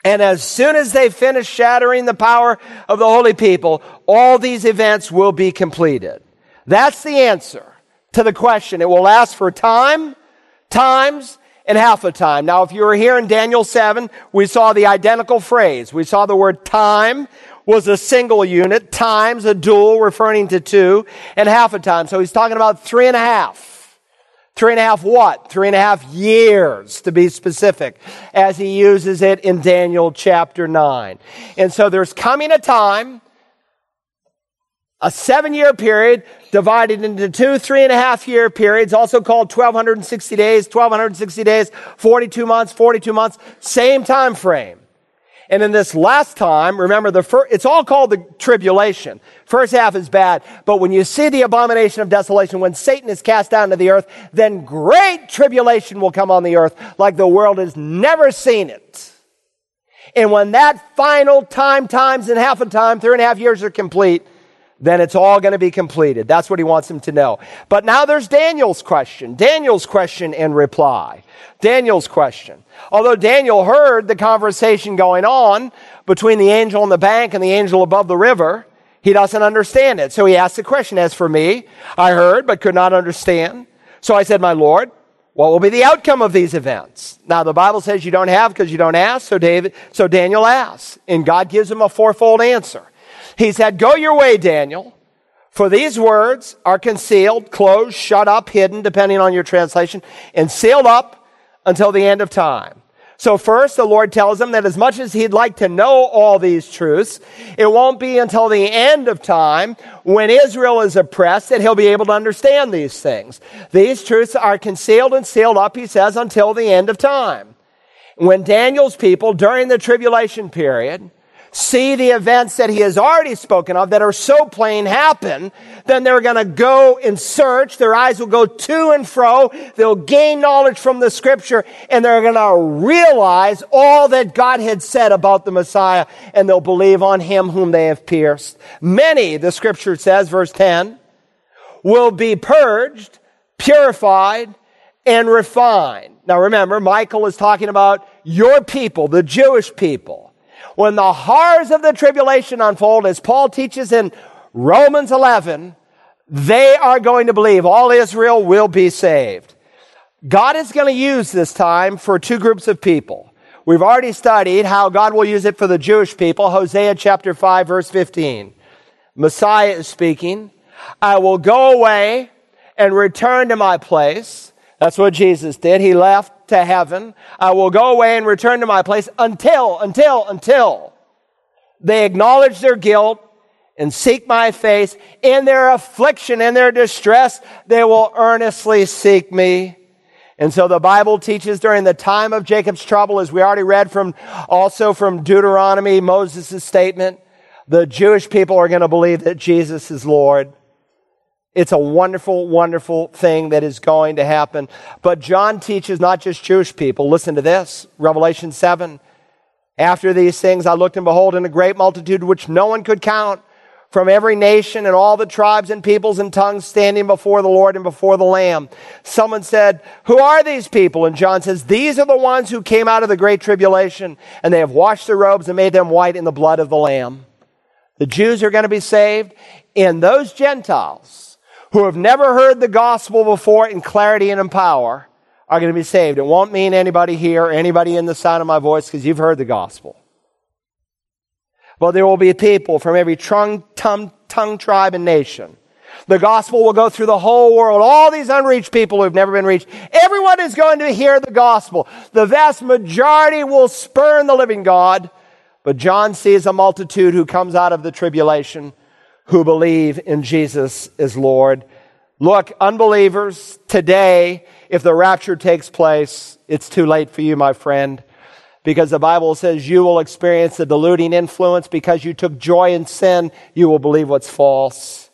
And as soon as they finish shattering the power of the holy people, all these events will be completed. That's the answer to the question. It will last for time, times, and half a time. Now, if you were here in Daniel 7, we saw the identical phrase. We saw the word time was a single unit, times a dual referring to two, and half a time. So he's talking about three and a half. Three and a half what? Three and a half years, to be specific, as he uses it in Daniel chapter 9. And so there's coming a time, a seven year period divided into two three and a half year periods, also called 1260 days, 1260 days, 42 months, 42 months, same time frame. And in this last time, remember the first, it's all called the tribulation. First half is bad, but when you see the abomination of desolation, when Satan is cast down to the earth, then great tribulation will come on the earth like the world has never seen it. And when that final time, times and half a time, three and a half years are complete, then it's all going to be completed. That's what he wants them to know. But now there's Daniel's question. Daniel's question and reply. Daniel's question. Although Daniel heard the conversation going on between the angel on the bank and the angel above the river, he doesn't understand it. So he asks the question, as for me, I heard but could not understand. So I said, my Lord, what will be the outcome of these events? Now the Bible says you don't have because you don't ask. So David, so Daniel asks and God gives him a fourfold answer. He said, Go your way, Daniel, for these words are concealed, closed, shut up, hidden, depending on your translation, and sealed up until the end of time. So first, the Lord tells him that as much as he'd like to know all these truths, it won't be until the end of time when Israel is oppressed that he'll be able to understand these things. These truths are concealed and sealed up, he says, until the end of time. When Daniel's people, during the tribulation period, see the events that he has already spoken of that are so plain happen, then they're going to go and search. Their eyes will go to and fro. They'll gain knowledge from the scripture and they're going to realize all that God had said about the Messiah and they'll believe on him whom they have pierced. Many, the scripture says, verse 10, will be purged, purified, and refined. Now remember, Michael is talking about your people, the Jewish people when the horrors of the tribulation unfold, as Paul teaches in Romans 11, they are going to believe. All Israel will be saved. God is going to use this time for two groups of people. We've already studied how God will use it for the Jewish people. Hosea chapter 5 verse 15. Messiah is speaking. I will go away and return to my place. That's what Jesus did. He left to heaven. I will go away and return to my place until, until, until they acknowledge their guilt and seek my face. In their affliction, in their distress, they will earnestly seek me. And so the Bible teaches during the time of Jacob's trouble, as we already read from, also from Deuteronomy, Moses' statement, the Jewish people are going to believe that Jesus is Lord. It's a wonderful, wonderful thing that is going to happen. But John teaches not just Jewish people. Listen to this Revelation 7. After these things, I looked and behold, in a great multitude which no one could count from every nation and all the tribes and peoples and tongues standing before the Lord and before the Lamb. Someone said, Who are these people? And John says, These are the ones who came out of the great tribulation, and they have washed their robes and made them white in the blood of the Lamb. The Jews are going to be saved, and those Gentiles who have never heard the gospel before in clarity and in power are going to be saved. It won't mean anybody here anybody in the sound of my voice because you've heard the gospel. But there will be people from every tongue, tongue, tongue, tribe, and nation. The gospel will go through the whole world. All these unreached people who've never been reached. Everyone is going to hear the gospel. The vast majority will spurn the living God. But John sees a multitude who comes out of the tribulation who believe in Jesus as Lord. Look, unbelievers, today, if the rapture takes place, it's too late for you, my friend, because the Bible says you will experience the deluding influence because you took joy in sin, you will believe what's false.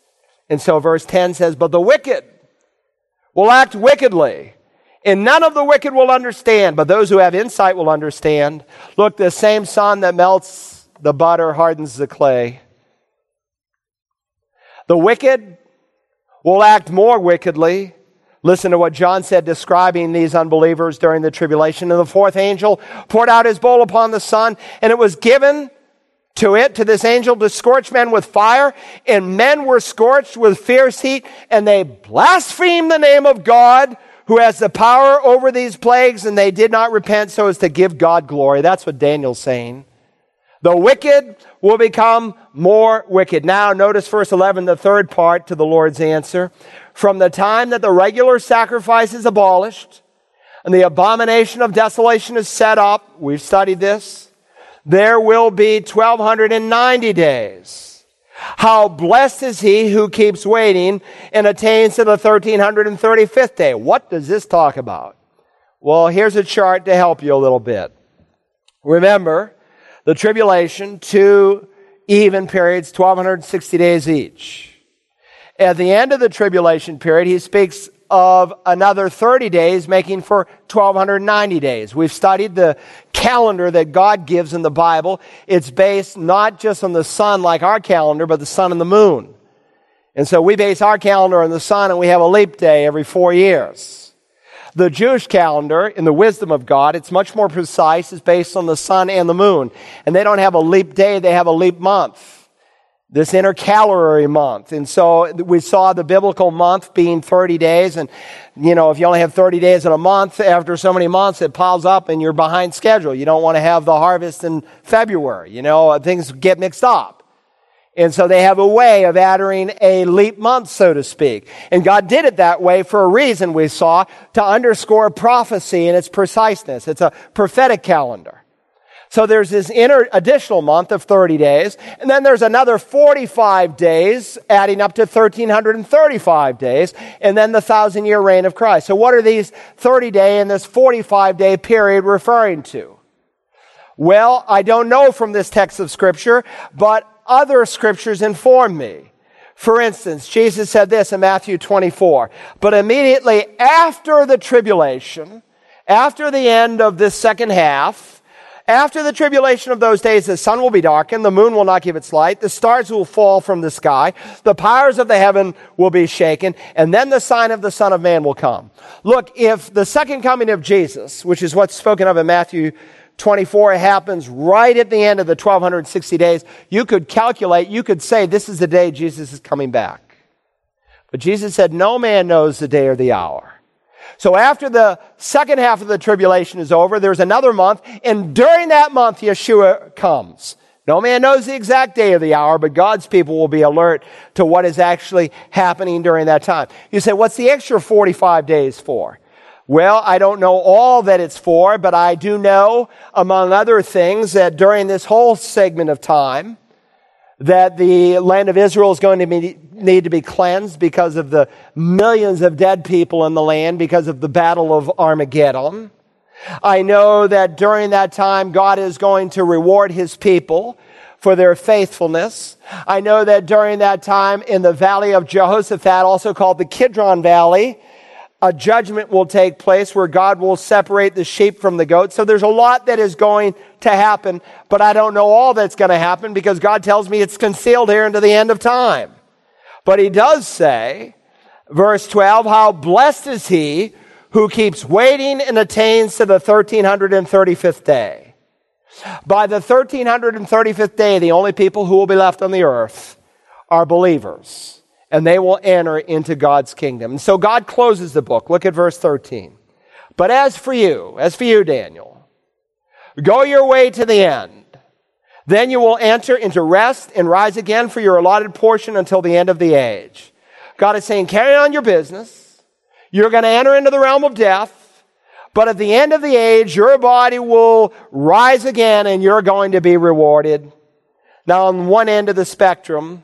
And so verse 10 says, But the wicked will act wickedly. And none of the wicked will understand, but those who have insight will understand. Look, the same sun that melts the butter hardens the clay. The wicked will act more wickedly. Listen to what John said describing these unbelievers during the tribulation. And the fourth angel poured out his bowl upon the sun, and it was given to it, to this angel, to scorch men with fire. And men were scorched with fierce heat, and they blasphemed the name of God who has the power over these plagues, and they did not repent so as to give God glory. That's what Daniel's saying. The wicked will become more wicked. Now, notice verse 11, the third part to the Lord's answer. From the time that the regular sacrifice is abolished and the abomination of desolation is set up, we've studied this, there will be 1290 days. How blessed is he who keeps waiting and attains to the 1335th day. What does this talk about? Well, here's a chart to help you a little bit. Remember, the tribulation, two even periods, 1260 days each. At the end of the tribulation period, he speaks of another 30 days, making for 1290 days. We've studied the calendar that God gives in the Bible. It's based not just on the sun like our calendar, but the sun and the moon. And so we base our calendar on the sun and we have a leap day every four years. The Jewish calendar, in the wisdom of God, it's much more precise. It's based on the sun and the moon. And they don't have a leap day, they have a leap month this intercalary month. And so we saw the biblical month being 30 days. And, you know, if you only have 30 days in a month, after so many months, it piles up and you're behind schedule. You don't want to have the harvest in February. You know, things get mixed up. And so they have a way of adding a leap month, so to speak. And God did it that way for a reason we saw to underscore prophecy and its preciseness. It's a prophetic calendar. So there's this inner additional month of 30 days, and then there's another 45 days, adding up to 1335 days, and then the thousand year reign of Christ. So what are these 30 day and this 45 day period referring to? Well, I don't know from this text of scripture, but other scriptures inform me. For instance, Jesus said this in Matthew 24, but immediately after the tribulation, after the end of this second half, after the tribulation of those days, the sun will be darkened, the moon will not give its light, the stars will fall from the sky, the powers of the heaven will be shaken, and then the sign of the Son of Man will come. Look, if the second coming of Jesus, which is what's spoken of in Matthew 24 happens right at the end of the 1260 days, you could calculate, you could say, this is the day Jesus is coming back. But Jesus said, no man knows the day or the hour so after the second half of the tribulation is over, there's another month, and during that month, Yeshua comes. No man knows the exact day or the hour, but God's people will be alert to what is actually happening during that time. You say, what's the extra 45 days for? Well, I don't know all that it's for, but I do know, among other things, that during this whole segment of time, that the land of Israel is going to be, need to be cleansed because of the millions of dead people in the land because of the battle of Armageddon. I know that during that time, God is going to reward his people for their faithfulness. I know that during that time in the valley of Jehoshaphat, also called the Kidron Valley, a judgment will take place where God will separate the sheep from the goats. So there's a lot that is going to happen, but I don't know all that's going to happen because God tells me it's concealed here into the end of time. But he does say, verse 12, how blessed is he who keeps waiting and attains to the 1335th day. By the 1335th day, the only people who will be left on the earth are believers and they will enter into God's kingdom. And so God closes the book. Look at verse 13. But as for you, as for you, Daniel, go your way to the end. Then you will enter into rest and rise again for your allotted portion until the end of the age. God is saying, carry on your business. You're going to enter into the realm of death. But at the end of the age, your body will rise again and you're going to be rewarded. Now, on one end of the spectrum,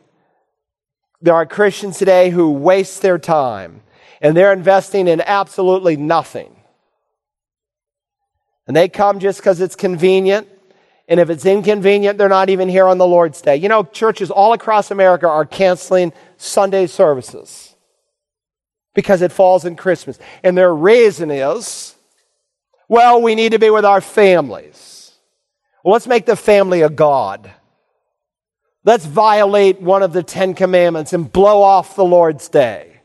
there are Christians today who waste their time and they're investing in absolutely nothing. And they come just because it's convenient. And if it's inconvenient, they're not even here on the Lord's Day. You know, churches all across America are canceling Sunday services because it falls in Christmas. And their reason is, well, we need to be with our families. Well, let's make the family a God. Let's violate one of the Ten Commandments and blow off the Lord's day.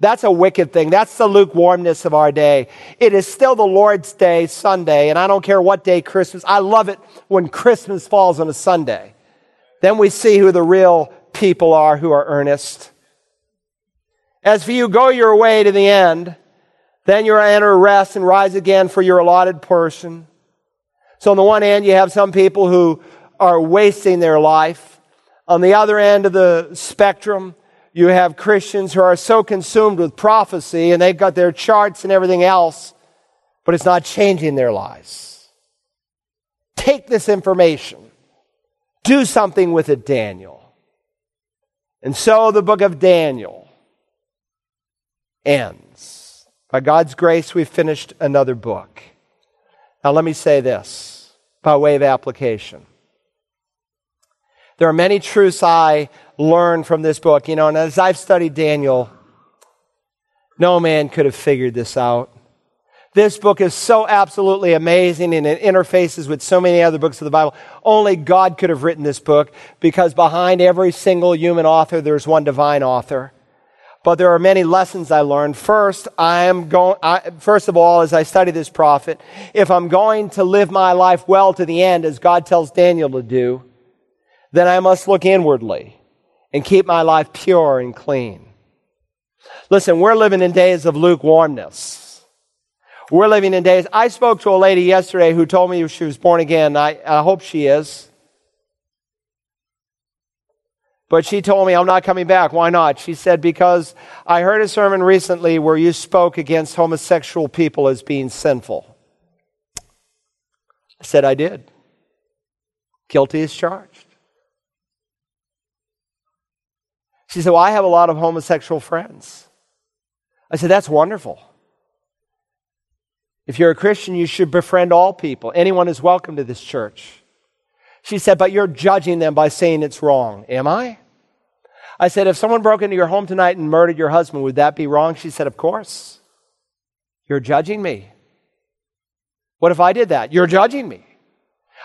That's a wicked thing. That's the lukewarmness of our day. It is still the Lord's Day, Sunday, and I don't care what day Christmas. I love it when Christmas falls on a Sunday. Then we see who the real people are who are earnest. As for you, go your way to the end. Then you enter rest and rise again for your allotted portion. So on the one hand, you have some people who are wasting their life. On the other end of the spectrum, you have Christians who are so consumed with prophecy and they've got their charts and everything else, but it's not changing their lives. Take this information, do something with it, Daniel. And so the book of Daniel ends. By God's grace, we've finished another book. Now, let me say this by way of application. There are many truths I learned from this book. You know, and as I've studied Daniel, no man could have figured this out. This book is so absolutely amazing and it interfaces with so many other books of the Bible. Only God could have written this book because behind every single human author, there's one divine author. But there are many lessons I learned. First, I am going, I, first of all, as I study this prophet, if I'm going to live my life well to the end, as God tells Daniel to do, then I must look inwardly and keep my life pure and clean. Listen, we're living in days of lukewarmness. We're living in days. I spoke to a lady yesterday who told me she was born again. I, I hope she is. But she told me, I'm not coming back. Why not? She said, Because I heard a sermon recently where you spoke against homosexual people as being sinful. I said, I did. Guilty as charged. She said, Well, I have a lot of homosexual friends. I said, That's wonderful. If you're a Christian, you should befriend all people. Anyone is welcome to this church. She said, But you're judging them by saying it's wrong. Am I? I said, If someone broke into your home tonight and murdered your husband, would that be wrong? She said, Of course. You're judging me. What if I did that? You're judging me.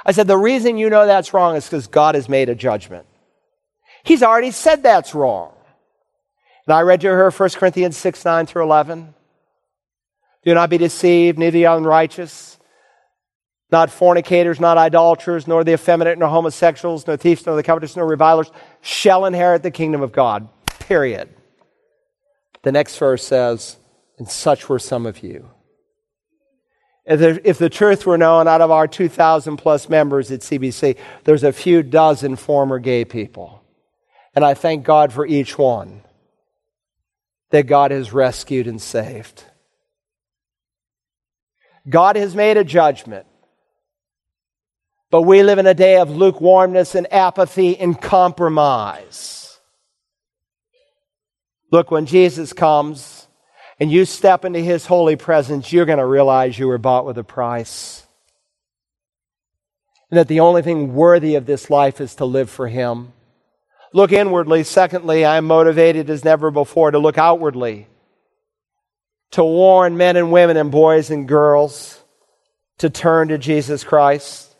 I said, The reason you know that's wrong is because God has made a judgment. He's already said that's wrong. And I read to her 1 Corinthians 6 9 through 11. Do not be deceived, neither the unrighteous, not fornicators, not idolaters, nor the effeminate, nor homosexuals, nor thieves, nor the covetous, nor revilers shall inherit the kingdom of God. Period. The next verse says, And such were some of you. If the, if the truth were known out of our 2,000 plus members at CBC, there's a few dozen former gay people. And I thank God for each one that God has rescued and saved. God has made a judgment. But we live in a day of lukewarmness and apathy and compromise. Look, when Jesus comes and you step into his holy presence, you're going to realize you were bought with a price. And that the only thing worthy of this life is to live for him. Look inwardly. Secondly, I am motivated as never before to look outwardly to warn men and women and boys and girls to turn to Jesus Christ.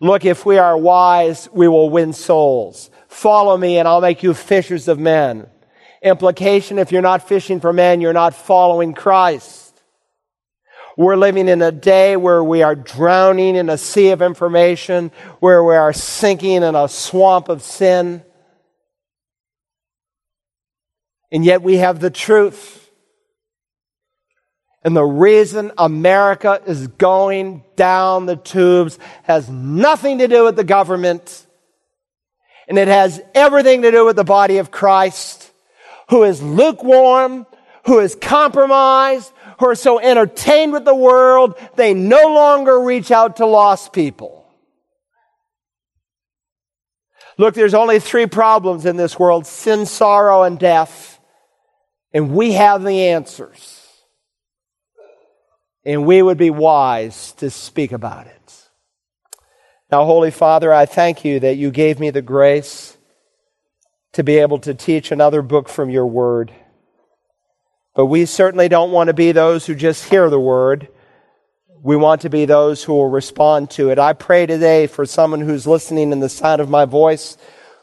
Look, if we are wise, we will win souls. Follow me and I'll make you fishers of men. Implication, if you're not fishing for men, you're not following Christ. We're living in a day where we are drowning in a sea of information, where we are sinking in a swamp of sin. And yet we have the truth. And the reason America is going down the tubes has nothing to do with the government. And it has everything to do with the body of Christ, who is lukewarm, who is compromised, who are so entertained with the world, they no longer reach out to lost people. Look, there's only three problems in this world sin, sorrow, and death. And we have the answers and we would be wise to speak about it. Now, Holy Father, I thank you that you gave me the grace to be able to teach another book from your word. But we certainly don't want to be those who just hear the word. We want to be those who will respond to it. I pray today for someone who's listening in the sound of my voice,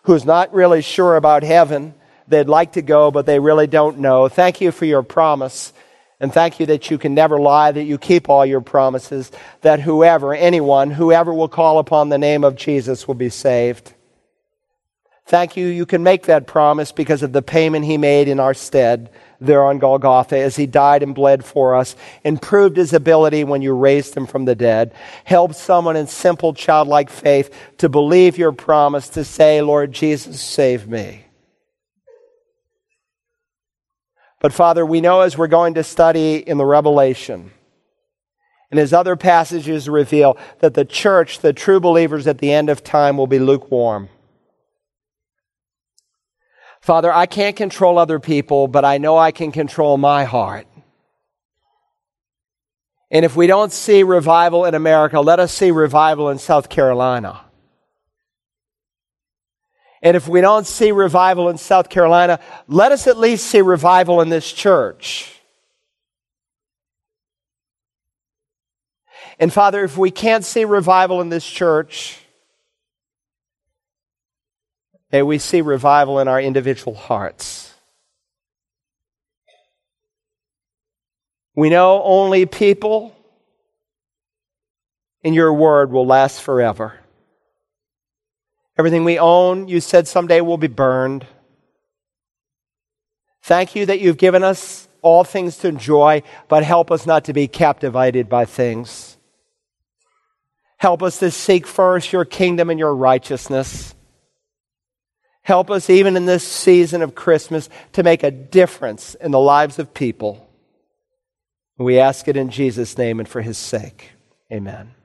who's not really sure about heaven. They'd like to go, but they really don't know. Thank you for your promise and thank you that you can never lie, that you keep all your promises, that whoever, anyone, whoever will call upon the name of Jesus will be saved. Thank you, you can make that promise because of the payment he made in our stead there on Golgotha as he died and bled for us and proved his ability when you raised him from the dead. Help someone in simple childlike faith to believe your promise to say, Lord Jesus, save me. But Father, we know as we're going to study in the Revelation, and as other passages reveal, that the church, the true believers at the end of time, will be lukewarm. Father, I can't control other people, but I know I can control my heart. And if we don't see revival in America, let us see revival in South Carolina. And if we don't see revival in South Carolina, let us at least see revival in this church. And Father, if we can't see revival in this church, may we see revival in our individual hearts. We know only people in your word will last forever. Everything we own, you said someday will be burned. Thank you that you've given us all things to enjoy, but help us not to be captivated by things. Help us to seek first your kingdom and your righteousness. Help us, even in this season of Christmas, to make a difference in the lives of people. We ask it in Jesus' name and for his sake. Amen.